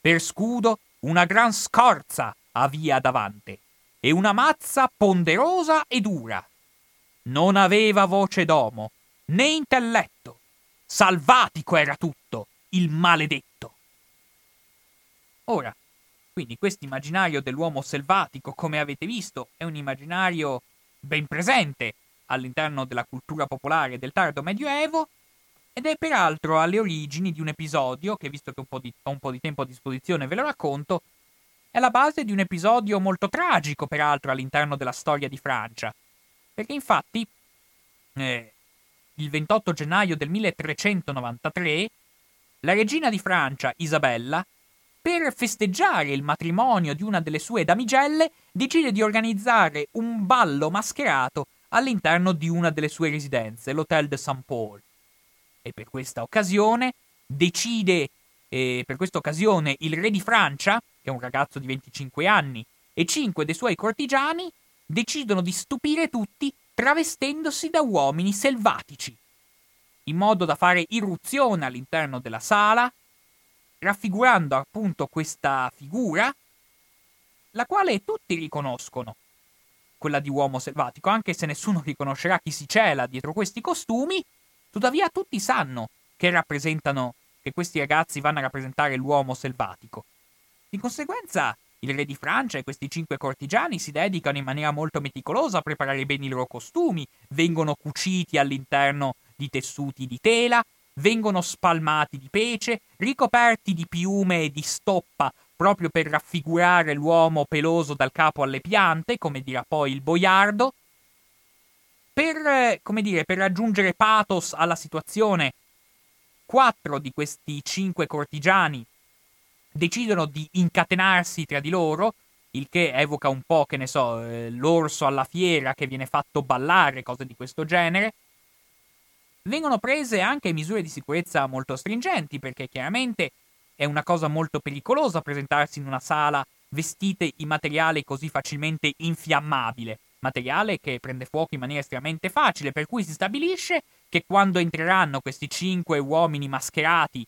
Per scudo una gran scorza avia davante e una mazza ponderosa e dura. Non aveva voce d'omo, né intelletto. Salvatico era tutto, il maledetto. Ora, quindi questo immaginario dell'uomo selvatico, come avete visto, è un immaginario ben presente all'interno della cultura popolare del tardo medioevo ed è peraltro alle origini di un episodio che, visto che un di, ho un po' di tempo a disposizione, ve lo racconto, è la base di un episodio molto tragico, peraltro, all'interno della storia di Francia. Perché infatti, eh, il 28 gennaio del 1393, la regina di Francia, Isabella, per festeggiare il matrimonio di una delle sue damigelle, decide di organizzare un ballo mascherato all'interno di una delle sue residenze, l'Hôtel de Saint-Paul. E per questa occasione decide, eh, per questa occasione, il re di Francia, che è un ragazzo di 25 anni, e cinque dei suoi cortigiani decidono di stupire tutti travestendosi da uomini selvatici, in modo da fare irruzione all'interno della sala raffigurando appunto questa figura, la quale tutti riconoscono, quella di uomo selvatico, anche se nessuno riconoscerà chi si cela dietro questi costumi, tuttavia tutti sanno che rappresentano, che questi ragazzi vanno a rappresentare l'uomo selvatico. Di conseguenza, il re di Francia e questi cinque cortigiani si dedicano in maniera molto meticolosa a preparare bene i loro costumi, vengono cuciti all'interno di tessuti di tela, vengono spalmati di pece, ricoperti di piume e di stoppa proprio per raffigurare l'uomo peloso dal capo alle piante, come dirà poi il boiardo. Per, come dire, per raggiungere pathos alla situazione, quattro di questi cinque cortigiani decidono di incatenarsi tra di loro, il che evoca un po', che ne so, eh, l'orso alla fiera che viene fatto ballare, cose di questo genere. Vengono prese anche misure di sicurezza molto stringenti, perché chiaramente è una cosa molto pericolosa presentarsi in una sala vestite in materiale così facilmente infiammabile, materiale che prende fuoco in maniera estremamente facile, per cui si stabilisce che quando entreranno questi cinque uomini mascherati,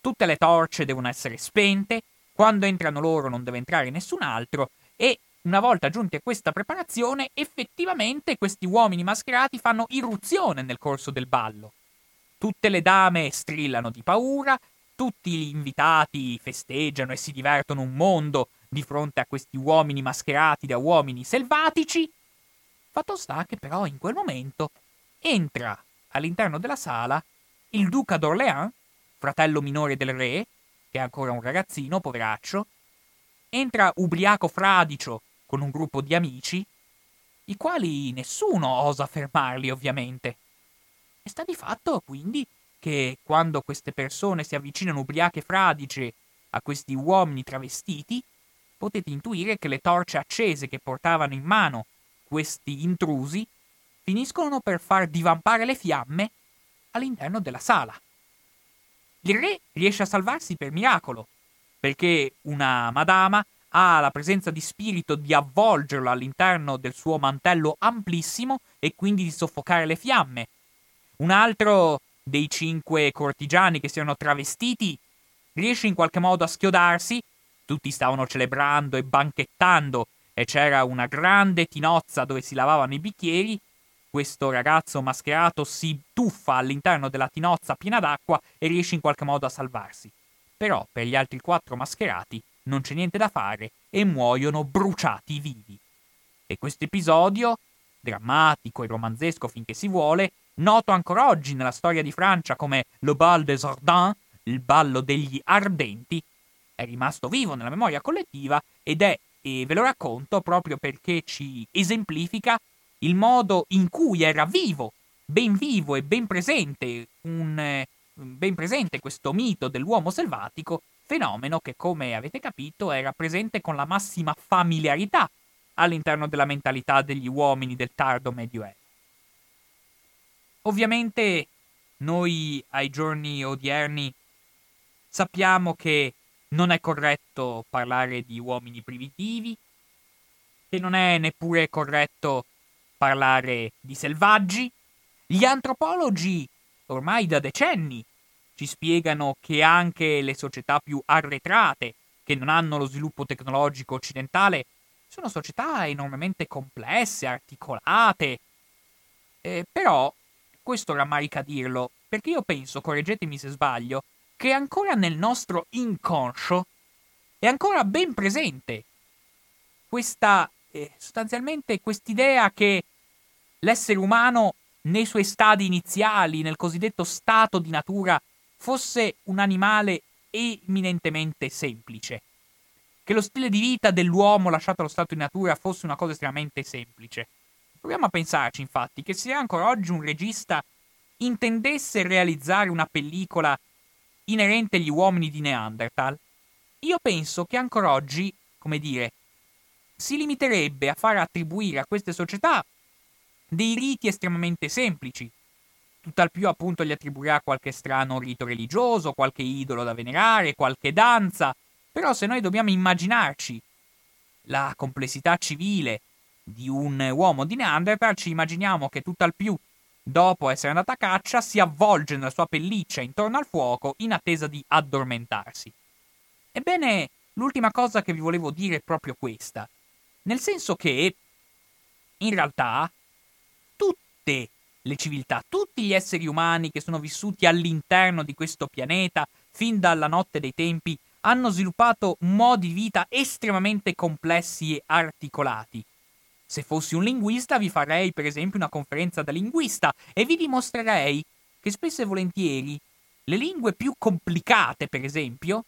tutte le torce devono essere spente, quando entrano loro non deve entrare nessun altro e una volta giunti a questa preparazione, effettivamente questi uomini mascherati fanno irruzione nel corso del ballo. Tutte le dame strillano di paura, tutti gli invitati festeggiano e si divertono un mondo di fronte a questi uomini mascherati da uomini selvatici. Fatto sta che però in quel momento entra all'interno della sala il duca d'Orléans, fratello minore del re, che è ancora un ragazzino, poveraccio, entra ubriaco fradicio con un gruppo di amici, i quali nessuno osa fermarli ovviamente. E sta di fatto quindi che quando queste persone si avvicinano ubriache fradice a questi uomini travestiti, potete intuire che le torce accese che portavano in mano questi intrusi finiscono per far divampare le fiamme all'interno della sala. Il re riesce a salvarsi per miracolo, perché una madama ha la presenza di spirito di avvolgerlo all'interno del suo mantello amplissimo e quindi di soffocare le fiamme. Un altro dei cinque cortigiani che si erano travestiti riesce in qualche modo a schiodarsi. Tutti stavano celebrando e banchettando e c'era una grande tinozza dove si lavavano i bicchieri. Questo ragazzo mascherato si tuffa all'interno della tinozza piena d'acqua e riesce in qualche modo a salvarsi. Però per gli altri quattro mascherati non c'è niente da fare e muoiono bruciati vivi. E questo episodio, drammatico e romanzesco finché si vuole, noto ancora oggi nella storia di Francia come Le Bal des Ardents, il ballo degli ardenti, è rimasto vivo nella memoria collettiva ed è, e ve lo racconto proprio perché ci esemplifica il modo in cui era vivo, ben vivo e ben presente, un, eh, ben presente questo mito dell'uomo selvatico fenomeno che, come avete capito, era presente con la massima familiarità all'interno della mentalità degli uomini del tardo medioevo. Ovviamente noi ai giorni odierni sappiamo che non è corretto parlare di uomini primitivi, che non è neppure corretto parlare di selvaggi, Gli antropologi, ormai da decenni, ci spiegano che anche le società più arretrate, che non hanno lo sviluppo tecnologico occidentale, sono società enormemente complesse, articolate. Eh, però, questo rammarica dirlo, perché io penso, correggetemi se sbaglio, che ancora nel nostro inconscio è ancora ben presente questa, sostanzialmente quest'idea che l'essere umano nei suoi stadi iniziali, nel cosiddetto stato di natura, fosse un animale eminentemente semplice che lo stile di vita dell'uomo lasciato allo stato di natura fosse una cosa estremamente semplice. Proviamo a pensarci, infatti, che se ancora oggi un regista intendesse realizzare una pellicola inerente agli uomini di Neanderthal, io penso che ancora oggi, come dire, si limiterebbe a far attribuire a queste società dei riti estremamente semplici. Tutt'al più appunto gli attribuirà qualche strano rito religioso, qualche idolo da venerare, qualche danza, però se noi dobbiamo immaginarci la complessità civile di un uomo di Neanderthal, ci immaginiamo che tutt'al più, dopo essere andato a caccia, si avvolge nella sua pelliccia intorno al fuoco in attesa di addormentarsi. Ebbene, l'ultima cosa che vi volevo dire è proprio questa. Nel senso che, in realtà, tutte le civiltà, tutti gli esseri umani che sono vissuti all'interno di questo pianeta fin dalla notte dei tempi hanno sviluppato modi di vita estremamente complessi e articolati. Se fossi un linguista vi farei per esempio una conferenza da linguista e vi dimostrerei che spesso e volentieri le lingue più complicate, per esempio,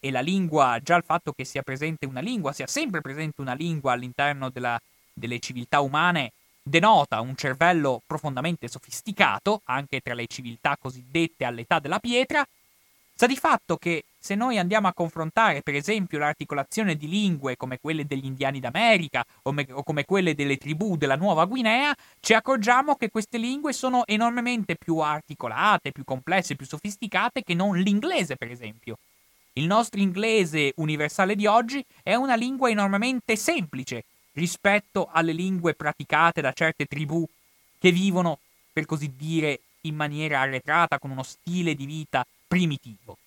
e la lingua, già il fatto che sia presente una lingua, sia sempre presente una lingua all'interno della, delle civiltà umane, denota un cervello profondamente sofisticato, anche tra le civiltà cosiddette all'età della pietra, Sta di fatto che se noi andiamo a confrontare, per esempio, l'articolazione di lingue come quelle degli indiani d'America o, me- o, come quelle delle tribù della Nuova Guinea, ci accorgiamo che queste lingue sono enormemente più articolate, più complesse, più sofisticate che non l'inglese, per esempio. Il nostro inglese universale di oggi è una lingua enormemente semplice rispetto alle lingue praticate da certe tribù che vivono, per così dire, in maniera arretrata, con uno stile di vita primitivo.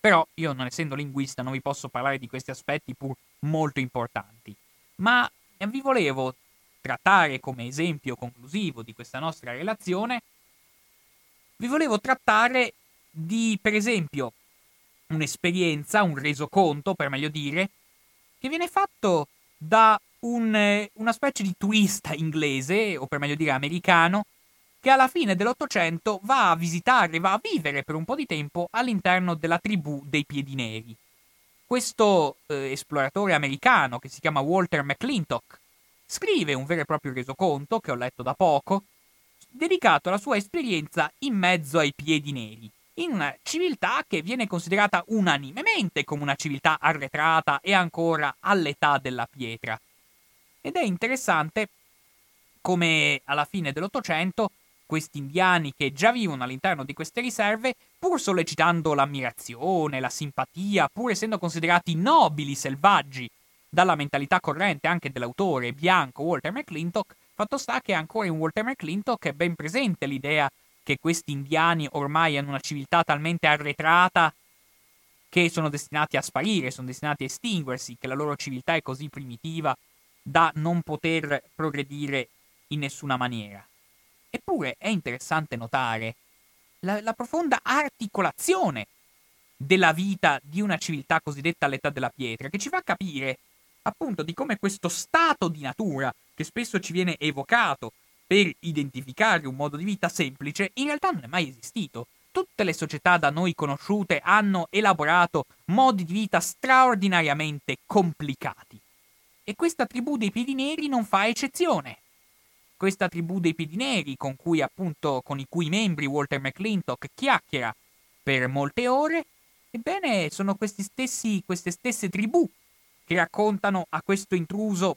Però io, non essendo linguista, non vi posso parlare di questi aspetti pur molto importanti. Ma vi volevo trattare come esempio conclusivo di questa nostra relazione, vi volevo trattare di, per esempio, un'esperienza, un resoconto, per meglio dire, che viene fatto da un, una specie di turista inglese, o per meglio dire americano, che alla fine dell'Ottocento va a visitare, va a vivere per un po' di tempo all'interno della tribù dei Piedi Neri. Questo eh, esploratore americano, che si chiama Walter McClintock, scrive un vero e proprio resoconto, che ho letto da poco, dedicato alla sua esperienza in mezzo ai Piedi Neri, in una civiltà che viene considerata unanimemente come una civiltà arretrata e ancora all'età della pietra. Ed è interessante come alla fine dell'Ottocento questi indiani che già vivono all'interno di queste riserve, pur sollecitando l'ammirazione, la simpatia, pur essendo considerati nobili selvaggi dalla mentalità corrente anche dell'autore bianco Walter McClintock, fatto sta che ancora in Walter McClintock è ben presente l'idea che questi indiani ormai hanno una civiltà talmente arretrata che sono destinati a sparire, sono destinati a estinguersi, che la loro civiltà è così primitiva da non poter progredire in nessuna maniera. Eppure è interessante notare la, la profonda articolazione della vita di una civiltà cosiddetta all'età della pietra, che ci fa capire appunto di come questo stato di natura, che spesso ci viene evocato per identificare un modo di vita semplice, in realtà non è mai esistito. Tutte le società da noi conosciute hanno elaborato modi di vita straordinariamente complicati. E questa tribù dei piedi neri non fa eccezione questa tribù dei piedi neri con cui appunto con i cui membri Walter McClintock chiacchiera per molte ore, ebbene sono stessi, queste stesse tribù che raccontano a questo intruso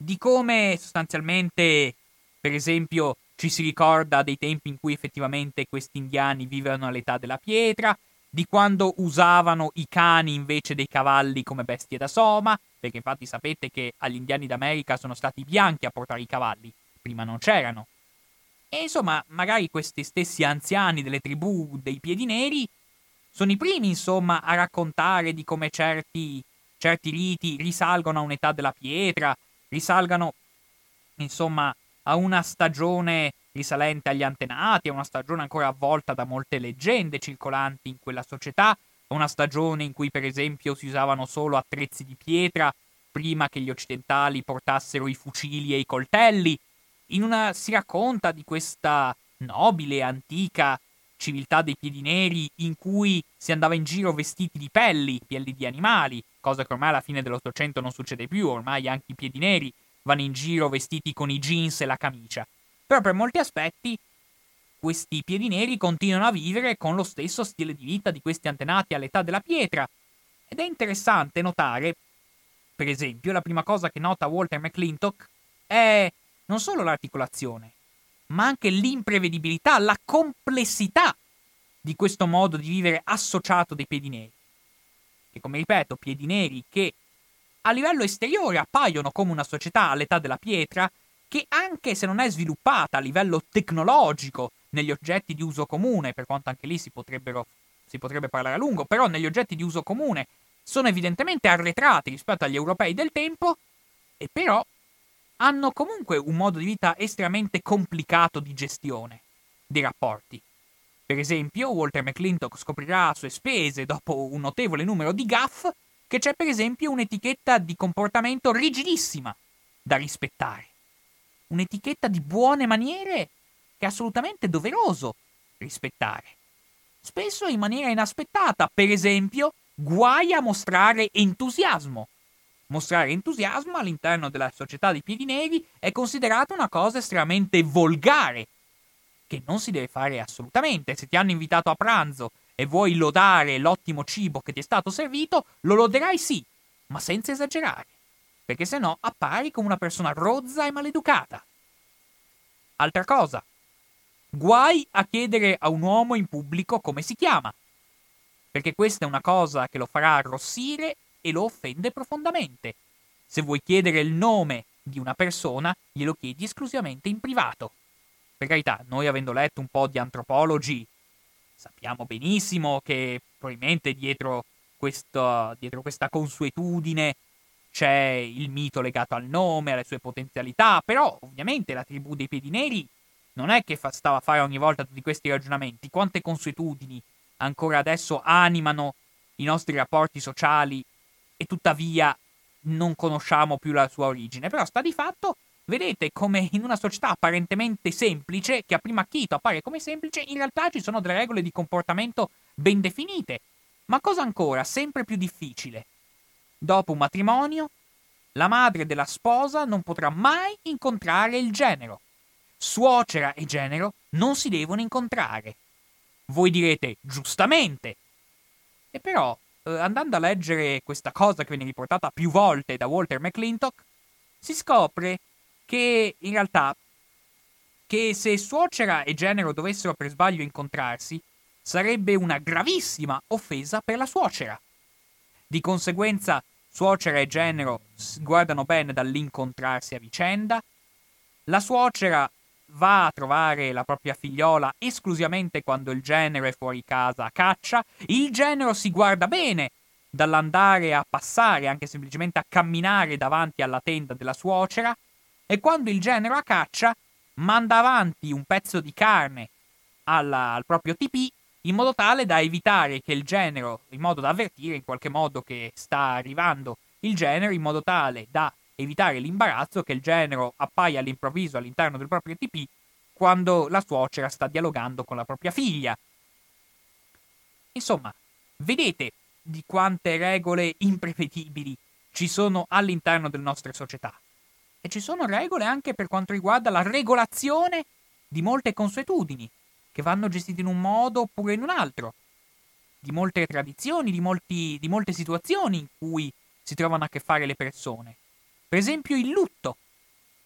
di come sostanzialmente, per esempio, ci si ricorda dei tempi in cui effettivamente questi indiani vivevano all'età della pietra, di quando usavano i cani invece dei cavalli come bestie da soma, perché infatti sapete che agli indiani d'America sono stati i bianchi a portare i cavalli, prima non c'erano. E insomma, magari questi stessi anziani delle tribù dei piedi neri sono i primi, insomma, a raccontare di come certi, certi riti risalgono a un'età della pietra, risalgano, insomma, a una stagione risalente agli antenati, a una stagione ancora avvolta da molte leggende circolanti in quella società, a una stagione in cui per esempio si usavano solo attrezzi di pietra prima che gli occidentali portassero i fucili e i coltelli. In una si racconta di questa nobile antica civiltà dei piedi neri in cui si andava in giro vestiti di pelli, pelli di animali, cosa che ormai alla fine dell'Ottocento non succede più, ormai anche i piedi neri vanno in giro vestiti con i jeans e la camicia. Però per molti aspetti questi piedi neri continuano a vivere con lo stesso stile di vita di questi antenati all'età della pietra. Ed è interessante notare, per esempio, la prima cosa che nota Walter McClintock è non solo l'articolazione, ma anche l'imprevedibilità, la complessità di questo modo di vivere associato dei piedi neri. Che come ripeto, piedi neri che a livello esteriore appaiono come una società all'età della pietra, che anche se non è sviluppata a livello tecnologico negli oggetti di uso comune, per quanto anche lì si, si potrebbe parlare a lungo, però negli oggetti di uso comune sono evidentemente arretrati rispetto agli europei del tempo, e però hanno comunque un modo di vita estremamente complicato di gestione dei rapporti. Per esempio, Walter McClintock scoprirà a sue spese, dopo un notevole numero di gaff, che c'è per esempio un'etichetta di comportamento rigidissima da rispettare. Un'etichetta di buone maniere che è assolutamente doveroso rispettare. Spesso in maniera inaspettata, per esempio, guai a mostrare entusiasmo Mostrare entusiasmo all'interno della società dei piedi neri è considerata una cosa estremamente volgare, che non si deve fare assolutamente. Se ti hanno invitato a pranzo e vuoi lodare l'ottimo cibo che ti è stato servito, lo loderai sì, ma senza esagerare, perché se no appari come una persona rozza e maleducata. Altra cosa, guai a chiedere a un uomo in pubblico come si chiama, perché questa è una cosa che lo farà arrossire e lo offende profondamente. Se vuoi chiedere il nome di una persona, glielo chiedi esclusivamente in privato. Per carità, noi avendo letto un po' di antropologi, sappiamo benissimo che probabilmente dietro, questo, dietro questa consuetudine c'è il mito legato al nome, alle sue potenzialità, però ovviamente la tribù dei piedi neri non è che fa, stava a fare ogni volta tutti questi ragionamenti. Quante consuetudini ancora adesso animano i nostri rapporti sociali e tuttavia non conosciamo più la sua origine. Però sta di fatto, vedete come in una società apparentemente semplice, che a prima acchito appare come semplice, in realtà ci sono delle regole di comportamento ben definite. Ma cosa ancora, sempre più difficile? Dopo un matrimonio, la madre della sposa non potrà mai incontrare il genero. Suocera e genero non si devono incontrare. Voi direte, giustamente. E però andando a leggere questa cosa che viene riportata più volte da Walter McClintock, si scopre che in realtà che se suocera e genero dovessero per sbaglio incontrarsi, sarebbe una gravissima offesa per la suocera. Di conseguenza, suocera e genero guardano bene dall'incontrarsi a vicenda. La suocera va a trovare la propria figliola esclusivamente quando il genero è fuori casa a caccia, il genero si guarda bene dall'andare a passare, anche semplicemente a camminare davanti alla tenda della suocera, e quando il genero a caccia manda avanti un pezzo di carne alla, al proprio TP in modo tale da evitare che il genero, in modo da avvertire in qualche modo che sta arrivando il genero, in modo tale da evitare l'imbarazzo che il genero appaia all'improvviso all'interno del proprio TP quando la suocera sta dialogando con la propria figlia. Insomma, vedete di quante regole imprevedibili ci sono all'interno delle nostre società. E ci sono regole anche per quanto riguarda la regolazione di molte consuetudini, che vanno gestite in un modo oppure in un altro, di molte tradizioni, di, molti, di molte situazioni in cui si trovano a che fare le persone. Per esempio il lutto.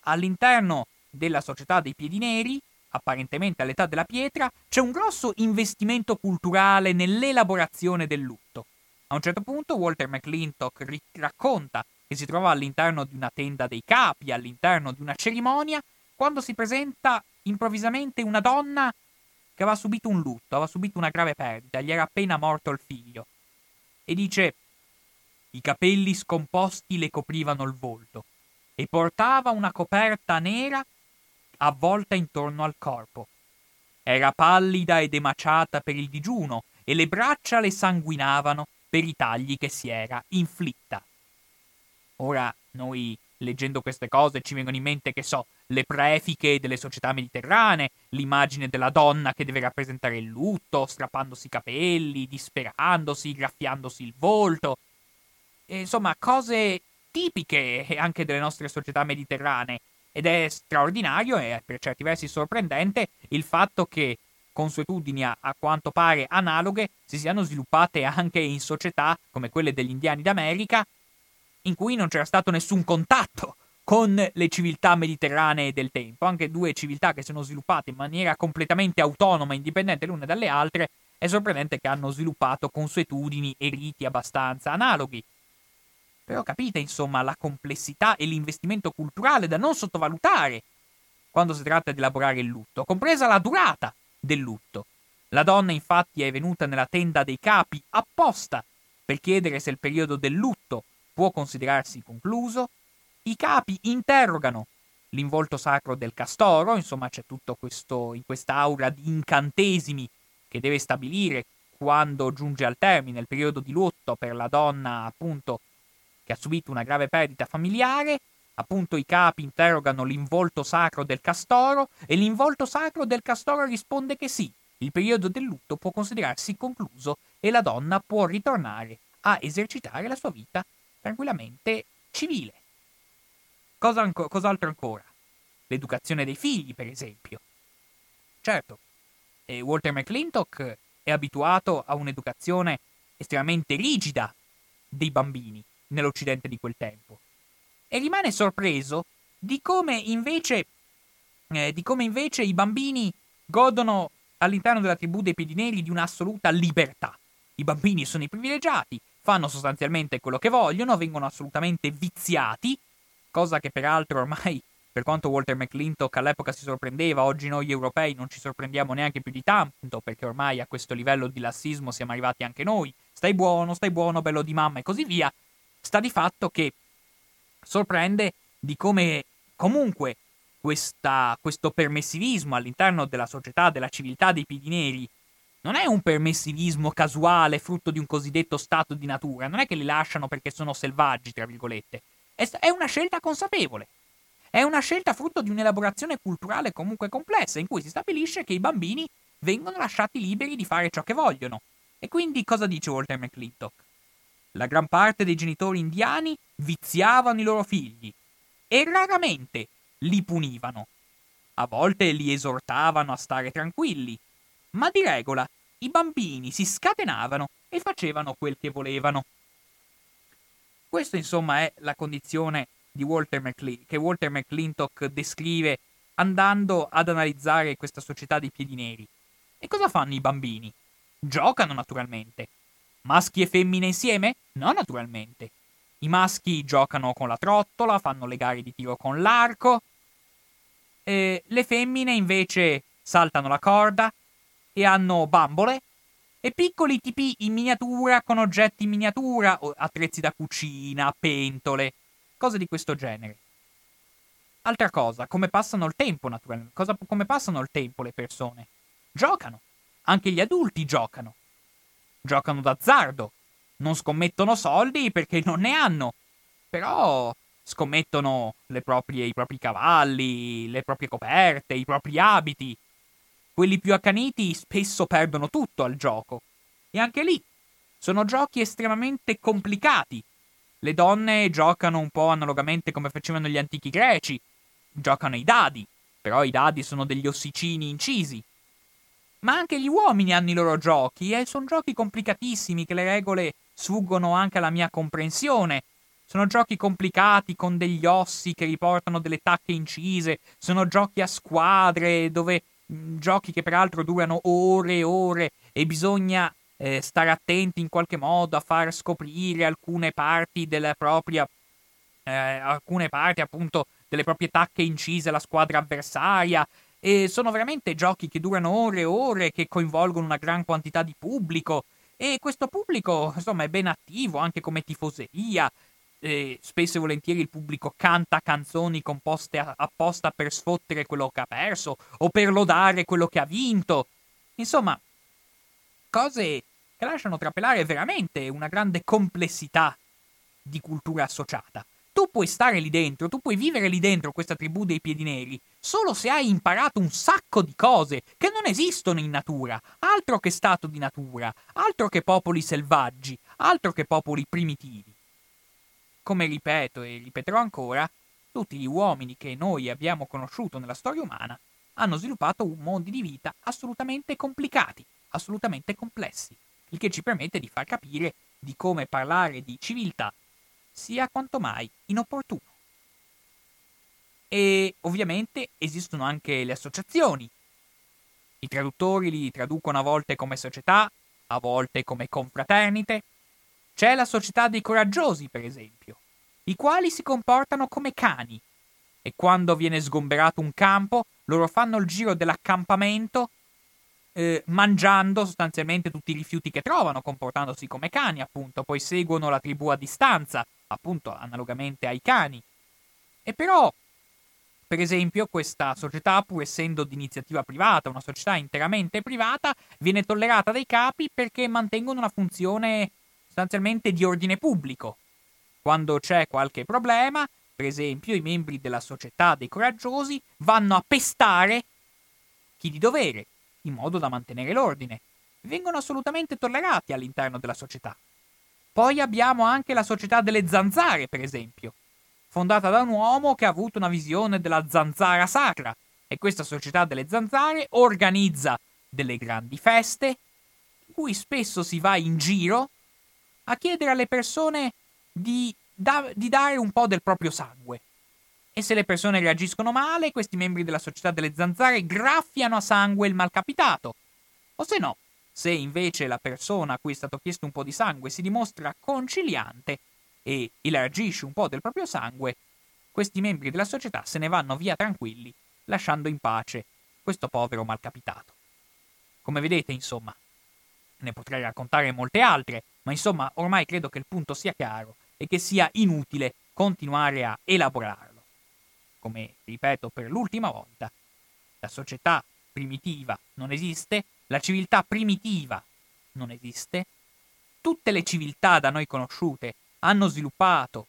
All'interno della società dei piedi neri, apparentemente all'età della pietra, c'è un grosso investimento culturale nell'elaborazione del lutto. A un certo punto Walter McClintock ri- racconta che si trova all'interno di una tenda dei capi, all'interno di una cerimonia, quando si presenta improvvisamente una donna che aveva subito un lutto, aveva subito una grave perdita, gli era appena morto il figlio. E dice, i capelli scomposti le coprivano il volto e portava una coperta nera avvolta intorno al corpo. Era pallida ed emaciata per il digiuno e le braccia le sanguinavano per i tagli che si era inflitta. Ora noi leggendo queste cose ci vengono in mente, che so, le prefiche delle società mediterranee, l'immagine della donna che deve rappresentare il lutto, strappandosi i capelli, disperandosi, graffiandosi il volto. E, insomma, cose tipiche anche delle nostre società mediterranee. Ed è straordinario e per certi versi sorprendente il fatto che consuetudini a, quanto pare analoghe si siano sviluppate anche in società come quelle degli indiani d'America, in cui non c'era stato nessun contatto con le civiltà mediterranee del tempo, anche due civiltà che sono sviluppate in maniera completamente autonoma e indipendente l'una dalle altre, è sorprendente che hanno sviluppato consuetudini e riti abbastanza analoghi. Però capite, insomma, la complessità e l'investimento culturale da non sottovalutare quando si tratta di elaborare il lutto, compresa la durata del lutto. La donna infatti è venuta nella tenda dei capi apposta per chiedere se il periodo del lutto può considerarsi concluso i capi interrogano l'involto sacro del castoro, insomma c'è tutto questo, in quest'aura di incantesimi che deve stabilire quando giunge al termine il periodo di lutto per la donna appunto che ha subito una grave perdita familiare, appunto i capi interrogano l'involto sacro del castoro e l'involto sacro del castoro risponde che sì, il periodo del lutto può considerarsi concluso e la donna può ritornare a esercitare la sua vita tranquillamente civile. Cosa anco- cos'altro ancora? L'educazione dei figli, per esempio. Certo, e Walter McClintock è abituato a un'educazione estremamente rigida dei bambini nell'Occidente di quel tempo. E rimane sorpreso di come invece, eh, di come invece i bambini godono all'interno della tribù dei piedi neri di un'assoluta libertà. I bambini sono i privilegiati, fanno sostanzialmente quello che vogliono, vengono assolutamente viziati cosa che peraltro ormai, per quanto Walter McClintock all'epoca si sorprendeva, oggi noi europei non ci sorprendiamo neanche più di tanto, perché ormai a questo livello di lassismo siamo arrivati anche noi. Stai buono, stai buono, bello di mamma e così via. Sta di fatto che sorprende di come comunque questa, questo permissivismo all'interno della società, della civiltà dei piedi non è un permissivismo casuale, frutto di un cosiddetto stato di natura, non è che li lasciano perché sono selvaggi, tra virgolette. È una scelta consapevole. È una scelta frutto di un'elaborazione culturale comunque complessa, in cui si stabilisce che i bambini vengono lasciati liberi di fare ciò che vogliono. E quindi cosa dice Walter McClintock? La gran parte dei genitori indiani viziavano i loro figli e raramente li punivano. A volte li esortavano a stare tranquilli, ma di regola i bambini si scatenavano e facevano quel che volevano. Questa insomma è la condizione Walter McLe- che Walter McClintock descrive andando ad analizzare questa società dei piedi neri. E cosa fanno i bambini? Giocano naturalmente. Maschi e femmine insieme? No, naturalmente. I maschi giocano con la trottola, fanno le gare di tiro con l'arco. E le femmine invece saltano la corda e hanno bambole e piccoli tipi in miniatura con oggetti in miniatura, attrezzi da cucina, pentole, cose di questo genere. Altra cosa, come passano il tempo, naturalmente. Cosa, come passano il tempo le persone? Giocano. Anche gli adulti giocano. Giocano d'azzardo. Non scommettono soldi perché non ne hanno. Però scommettono proprie, i propri cavalli, le proprie coperte, i propri abiti, quelli più accaniti spesso perdono tutto al gioco. E anche lì sono giochi estremamente complicati. Le donne giocano un po' analogamente come facevano gli antichi greci. Giocano i dadi, però i dadi sono degli ossicini incisi. Ma anche gli uomini hanno i loro giochi e sono giochi complicatissimi che le regole sfuggono anche alla mia comprensione. Sono giochi complicati con degli ossi che riportano delle tacche incise, sono giochi a squadre dove giochi che peraltro durano ore e ore e bisogna eh, stare attenti in qualche modo a far scoprire alcune parti della propria eh, alcune parti appunto delle proprie tacche incise alla squadra avversaria E sono veramente giochi che durano ore e ore, che coinvolgono una gran quantità di pubblico. E questo pubblico, insomma, è ben attivo anche come tifoseria. E spesso e volentieri il pubblico canta canzoni composte a- apposta per sfottere quello che ha perso o per lodare quello che ha vinto. Insomma, cose che lasciano trapelare veramente una grande complessità di cultura associata. Tu puoi stare lì dentro, tu puoi vivere lì dentro questa tribù dei piedi neri, solo se hai imparato un sacco di cose che non esistono in natura, altro che stato di natura, altro che popoli selvaggi, altro che popoli primitivi. Come ripeto e ripeterò ancora, tutti gli uomini che noi abbiamo conosciuto nella storia umana hanno sviluppato mondi di vita assolutamente complicati, assolutamente complessi, il che ci permette di far capire di come parlare di civiltà sia quanto mai inopportuno. E ovviamente esistono anche le associazioni. I traduttori li traducono a volte come società, a volte come confraternite. C'è la società dei coraggiosi, per esempio, i quali si comportano come cani e quando viene sgomberato un campo, loro fanno il giro dell'accampamento eh, mangiando sostanzialmente tutti i rifiuti che trovano, comportandosi come cani, appunto, poi seguono la tribù a distanza, appunto analogamente ai cani. E però, per esempio, questa società, pur essendo di iniziativa privata, una società interamente privata, viene tollerata dai capi perché mantengono una funzione sostanzialmente di ordine pubblico. Quando c'è qualche problema, per esempio, i membri della società dei coraggiosi vanno a pestare chi di dovere, in modo da mantenere l'ordine. Vengono assolutamente tollerati all'interno della società. Poi abbiamo anche la società delle zanzare, per esempio, fondata da un uomo che ha avuto una visione della zanzara sacra. E questa società delle zanzare organizza delle grandi feste, in cui spesso si va in giro a chiedere alle persone di, da, di dare un po' del proprio sangue. E se le persone reagiscono male, questi membri della società delle zanzare graffiano a sangue il malcapitato. O se no, se invece la persona a cui è stato chiesto un po' di sangue si dimostra conciliante e elargisce un po' del proprio sangue, questi membri della società se ne vanno via tranquilli, lasciando in pace questo povero malcapitato. Come vedete, insomma, ne potrei raccontare molte altre, ma insomma ormai credo che il punto sia chiaro e che sia inutile continuare a elaborarlo. Come ripeto per l'ultima volta, la società primitiva non esiste la civiltà primitiva non esiste. Tutte le civiltà da noi conosciute hanno sviluppato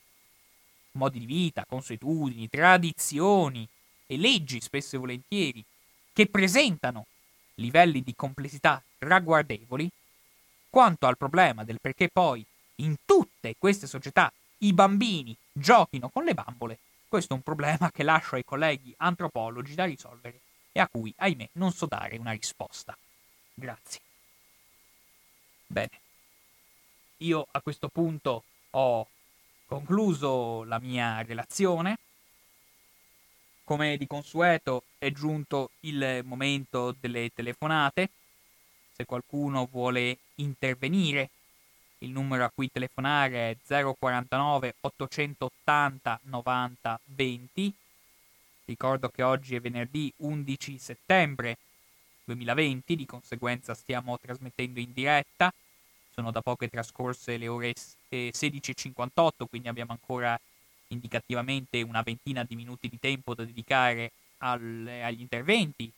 modi di vita, consuetudini, tradizioni e leggi spesso e volentieri che presentano livelli di complessità ragguardevoli, quanto al problema del perché poi in tutte queste società i bambini giochino con le bambole, questo è un problema che lascio ai colleghi antropologi da risolvere e a cui, ahimè, non so dare una risposta. Grazie. Bene, io a questo punto ho concluso la mia relazione. Come di consueto è giunto il momento delle telefonate. Se qualcuno vuole intervenire, il numero a cui telefonare è 049 880 90 20. Ricordo che oggi è venerdì 11 settembre 2020, di conseguenza stiamo trasmettendo in diretta. Sono da poco trascorse le ore 16.58, eh, quindi abbiamo ancora indicativamente una ventina di minuti di tempo da dedicare al, agli interventi,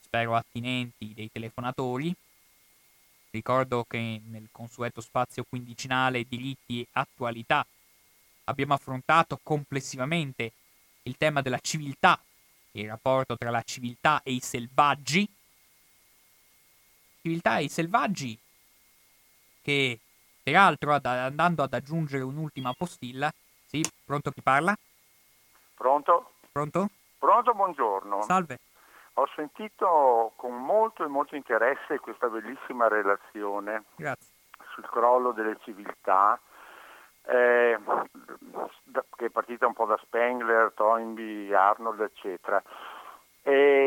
spero attinenti, dei telefonatori. Ricordo che nel consueto spazio quindicinale diritti e attualità abbiamo affrontato complessivamente il tema della civiltà, il rapporto tra la civiltà e i selvaggi, civiltà e i selvaggi, che peraltro ad, andando ad aggiungere un'ultima postilla, sì, pronto chi parla? Pronto? Pronto? Pronto, buongiorno. Salve. Ho sentito con molto e molto interesse questa bellissima relazione Grazie. sul crollo delle civiltà, eh, che è partita un po' da Spengler, Toynbee, Arnold, eccetera. E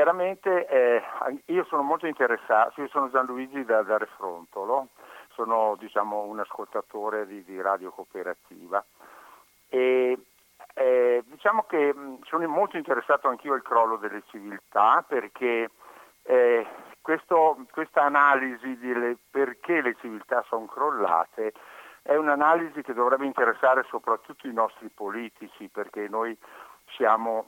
Chiaramente eh, io sono molto interessato, io sono Gianluigi da, da Refrontolo, sono diciamo, un ascoltatore di, di radio cooperativa. E eh, diciamo che sono molto interessato anch'io al crollo delle civiltà perché eh, questo, questa analisi di perché le civiltà sono crollate è un'analisi che dovrebbe interessare soprattutto i nostri politici perché noi siamo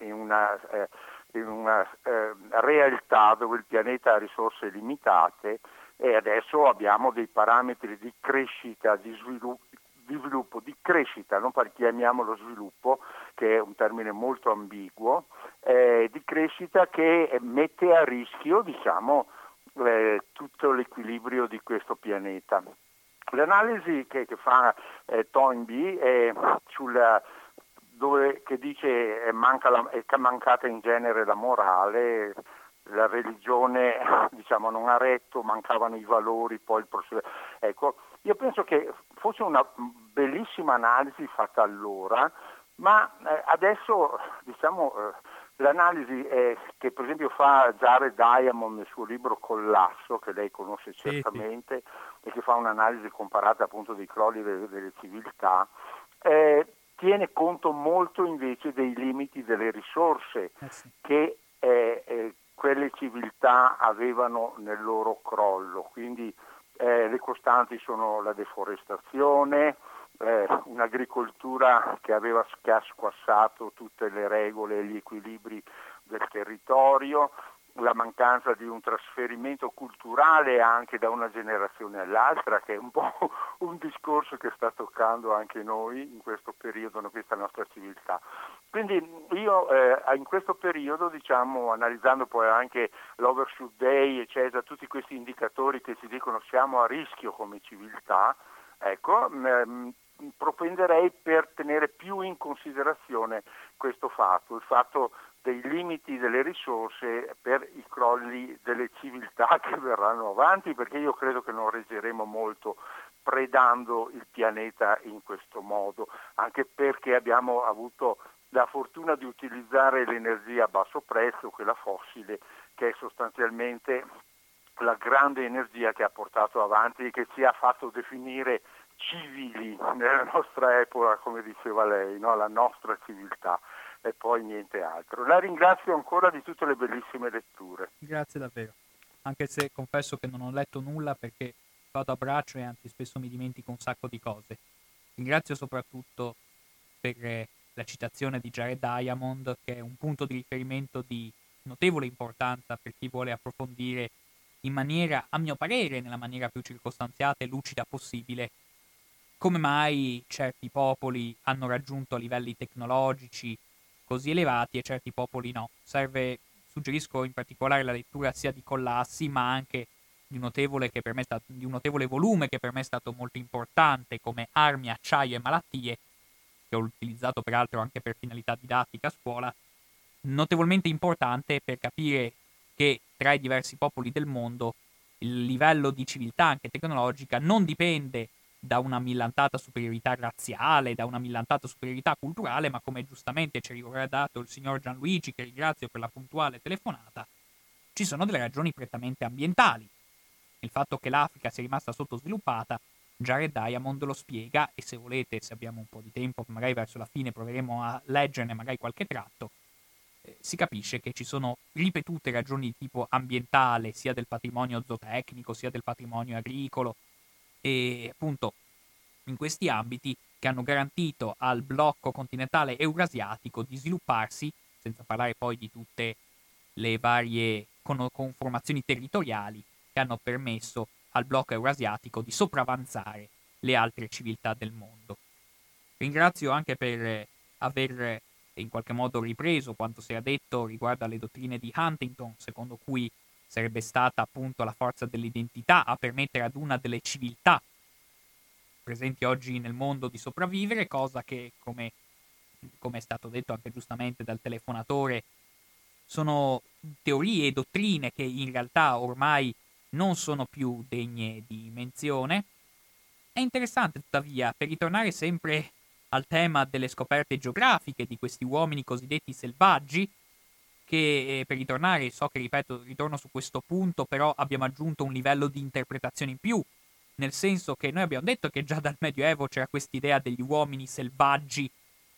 in una, eh, in una eh, realtà dove il pianeta ha risorse limitate e adesso abbiamo dei parametri di crescita, di sviluppo, di sviluppo, di crescita, non chiamiamolo sviluppo, che è un termine molto ambiguo, eh, di crescita che mette a rischio diciamo, eh, tutto l'equilibrio di questo pianeta. L'analisi che, che fa eh, Toynbee è sulla dove, che dice è, manca la, è mancata in genere la morale, la religione diciamo, non ha retto, mancavano i valori, poi il processo. Ecco, io penso che fosse una bellissima analisi fatta allora, ma eh, adesso diciamo, eh, l'analisi che per esempio fa Jared Diamond nel suo libro Collasso, che lei conosce certamente, sì, sì. e che fa un'analisi comparata appunto dei crolli delle, delle civiltà, eh, tiene conto molto invece dei limiti delle risorse eh sì. che eh, eh, quelle civiltà avevano nel loro crollo. Quindi eh, le costanti sono la deforestazione, eh, un'agricoltura che, aveva, che ha squassato tutte le regole e gli equilibri del territorio, la mancanza di un trasferimento culturale anche da una generazione all'altra, che è un po' un discorso che sta toccando anche noi in questo periodo, in questa nostra civiltà. Quindi io eh, in questo periodo, diciamo, analizzando poi anche l'Overshoot Day, eccetera, tutti questi indicatori che ci dicono siamo a rischio come civiltà, ecco, ehm, propenderei per tenere più in considerazione questo fatto, il fatto dei limiti delle risorse per i crolli delle civiltà che verranno avanti, perché io credo che non reggeremo molto predando il pianeta in questo modo, anche perché abbiamo avuto la fortuna di utilizzare l'energia a basso prezzo, quella fossile, che è sostanzialmente la grande energia che ha portato avanti e che ci ha fatto definire civili nella nostra epoca, come diceva lei, no? la nostra civiltà e poi niente altro. La ringrazio ancora di tutte le bellissime letture. Grazie davvero, anche se confesso che non ho letto nulla perché vado a braccio e anzi spesso mi dimentico un sacco di cose. Ringrazio soprattutto per la citazione di Jared Diamond, che è un punto di riferimento di notevole importanza per chi vuole approfondire in maniera, a mio parere, nella maniera più circostanziata e lucida possibile, come mai certi popoli hanno raggiunto livelli tecnologici così elevati e certi popoli no. Serve, suggerisco in particolare la lettura sia di Collassi, ma anche di un, stato, di un notevole volume che per me è stato molto importante, come Armi, Acciaio e Malattie, che ho utilizzato peraltro anche per finalità didattica a scuola, notevolmente importante per capire che tra i diversi popoli del mondo il livello di civiltà anche tecnologica non dipende da una millantata superiorità razziale, da una millantata superiorità culturale, ma come giustamente ci ha ricordato il signor Gianluigi, che ringrazio per la puntuale telefonata, ci sono delle ragioni prettamente ambientali. Il fatto che l'Africa sia rimasta sottosviluppata, Jared Diamond lo spiega e se volete, se abbiamo un po' di tempo, magari verso la fine proveremo a leggerne magari qualche tratto, eh, si capisce che ci sono ripetute ragioni di tipo ambientale, sia del patrimonio zootecnico, sia del patrimonio agricolo, e appunto in questi ambiti che hanno garantito al blocco continentale eurasiatico di svilupparsi, senza parlare poi di tutte le varie conformazioni territoriali che hanno permesso al blocco eurasiatico di sopravanzare le altre civiltà del mondo. Ringrazio anche per aver in qualche modo ripreso quanto si era detto riguardo alle dottrine di Huntington, secondo cui sarebbe stata appunto la forza dell'identità a permettere ad una delle civiltà presenti oggi nel mondo di sopravvivere, cosa che, come, come è stato detto anche giustamente dal telefonatore, sono teorie e dottrine che in realtà ormai non sono più degne di menzione. È interessante tuttavia, per ritornare sempre al tema delle scoperte geografiche di questi uomini cosiddetti selvaggi, che eh, per ritornare, so che ripeto, ritorno su questo punto, però abbiamo aggiunto un livello di interpretazione in più, nel senso che noi abbiamo detto che già dal Medioevo c'era quest'idea degli uomini selvaggi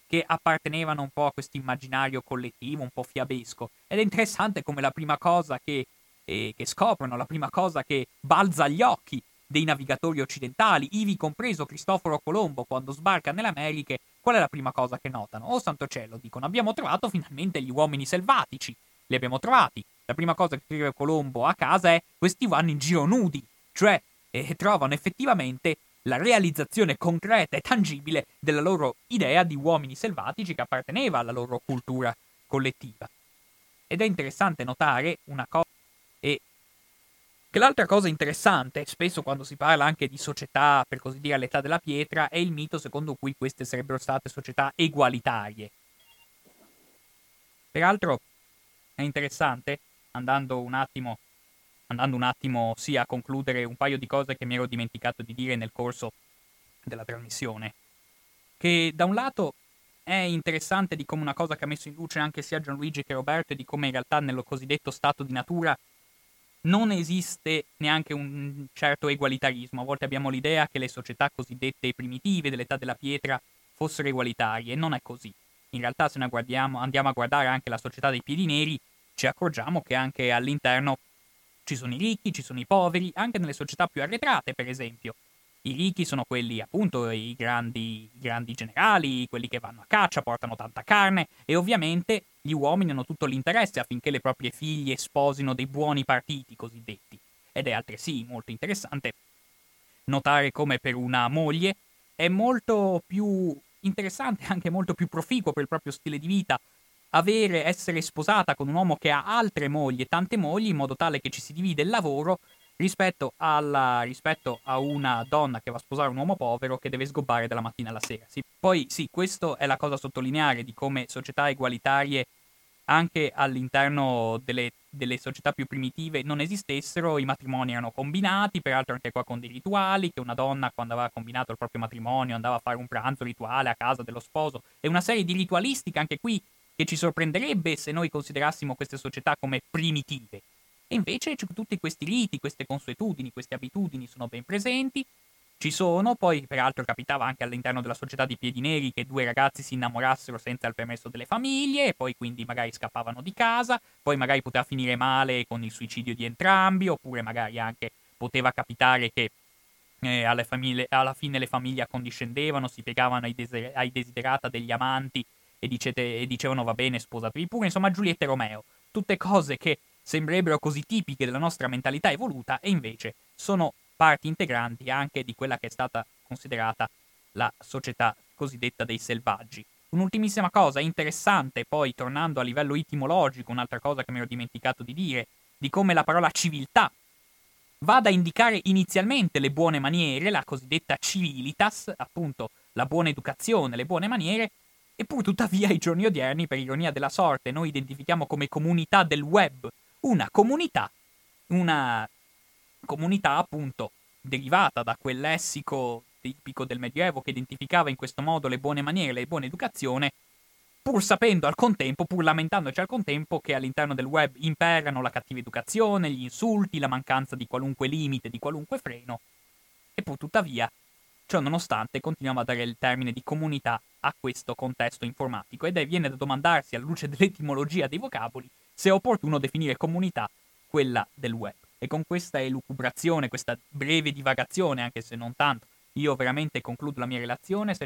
che appartenevano un po' a questo immaginario collettivo, un po' fiabesco. Ed è interessante come la prima cosa che, eh, che scoprono, la prima cosa che balza agli occhi dei navigatori occidentali, ivi compreso Cristoforo Colombo quando sbarca nelle Americhe, qual è la prima cosa che notano? Oh santo cielo, dicono, abbiamo trovato finalmente gli uomini selvatici, li abbiamo trovati. La prima cosa che scrive Colombo a casa è questi vanno in giro nudi, cioè eh, trovano effettivamente la realizzazione concreta e tangibile della loro idea di uomini selvatici che apparteneva alla loro cultura collettiva. Ed è interessante notare una cosa, e che l'altra cosa interessante, spesso quando si parla anche di società, per così dire, all'età della pietra, è il mito secondo cui queste sarebbero state società egualitarie. Peraltro è interessante, andando un attimo andando un attimo sì a concludere un paio di cose che mi ero dimenticato di dire nel corso della trasmissione, che da un lato è interessante di come una cosa che ha messo in luce anche sia Gianluigi che Roberto e di come in realtà nello cosiddetto stato di natura non esiste neanche un certo egualitarismo. A volte abbiamo l'idea che le società cosiddette primitive dell'età della pietra fossero egualitarie e non è così. In realtà se noi andiamo a guardare anche la società dei piedi neri, ci accorgiamo che anche all'interno ci sono i ricchi, ci sono i poveri, anche nelle società più arretrate, per esempio. I ricchi sono quelli, appunto, i grandi, i grandi generali, quelli che vanno a caccia, portano tanta carne e ovviamente gli uomini hanno tutto l'interesse affinché le proprie figlie sposino dei buoni partiti cosiddetti. Ed è altresì molto interessante notare come per una moglie è molto più interessante, anche molto più proficuo per il proprio stile di vita, avere, essere sposata con un uomo che ha altre mogli e tante mogli in modo tale che ci si divide il lavoro rispetto, alla, rispetto a una donna che va a sposare un uomo povero che deve sgobbare dalla mattina alla sera. Sì. Poi sì, questo è la cosa a sottolineare di come società egualitarie anche all'interno delle, delle, società più primitive non esistessero, i matrimoni erano combinati, peraltro anche qua con dei rituali, che una donna quando aveva combinato il proprio matrimonio andava a fare un pranzo rituale a casa dello sposo e una serie di ritualistiche anche qui che ci sorprenderebbe se noi considerassimo queste società come primitive. E invece tutti questi riti, queste consuetudini, queste abitudini sono ben presenti, ci sono, poi peraltro capitava anche all'interno della società di piedi neri che due ragazzi si innamorassero senza il permesso delle famiglie e poi quindi magari scappavano di casa, poi magari poteva finire male con il suicidio di entrambi, oppure magari anche poteva capitare che eh, famiglie, alla fine le famiglie accondiscendevano, si piegavano ai, deser- ai desiderata degli amanti e, dicete, e dicevano va bene, sposatevi pure, insomma Giulietta e Romeo, tutte cose che sembrerebbero così tipiche della nostra mentalità evoluta e invece sono parti integranti anche di quella che è stata considerata la società cosiddetta dei selvaggi. Un'ultimissima cosa interessante, poi tornando a livello etimologico, un'altra cosa che mi ero dimenticato di dire, di come la parola civiltà vada a indicare inizialmente le buone maniere, la cosiddetta civilitas, appunto la buona educazione, le buone maniere, Eppure tuttavia ai giorni odierni, per ironia della sorte, noi identifichiamo come comunità del web. Una comunità, una comunità appunto derivata da quel lessico tipico del Medioevo che identificava in questo modo le buone maniere, le buone educazione, pur sapendo al contempo, pur lamentandoci al contempo che all'interno del web imperano la cattiva educazione, gli insulti, la mancanza di qualunque limite, di qualunque freno, e pur tuttavia, ciò nonostante, continuiamo a dare il termine di comunità a questo contesto informatico ed è viene da domandarsi alla luce dell'etimologia dei vocaboli se è opportuno definire comunità quella del web. E con questa elucubrazione, questa breve divagazione, anche se non tanto, io veramente concludo la mia relazione. Se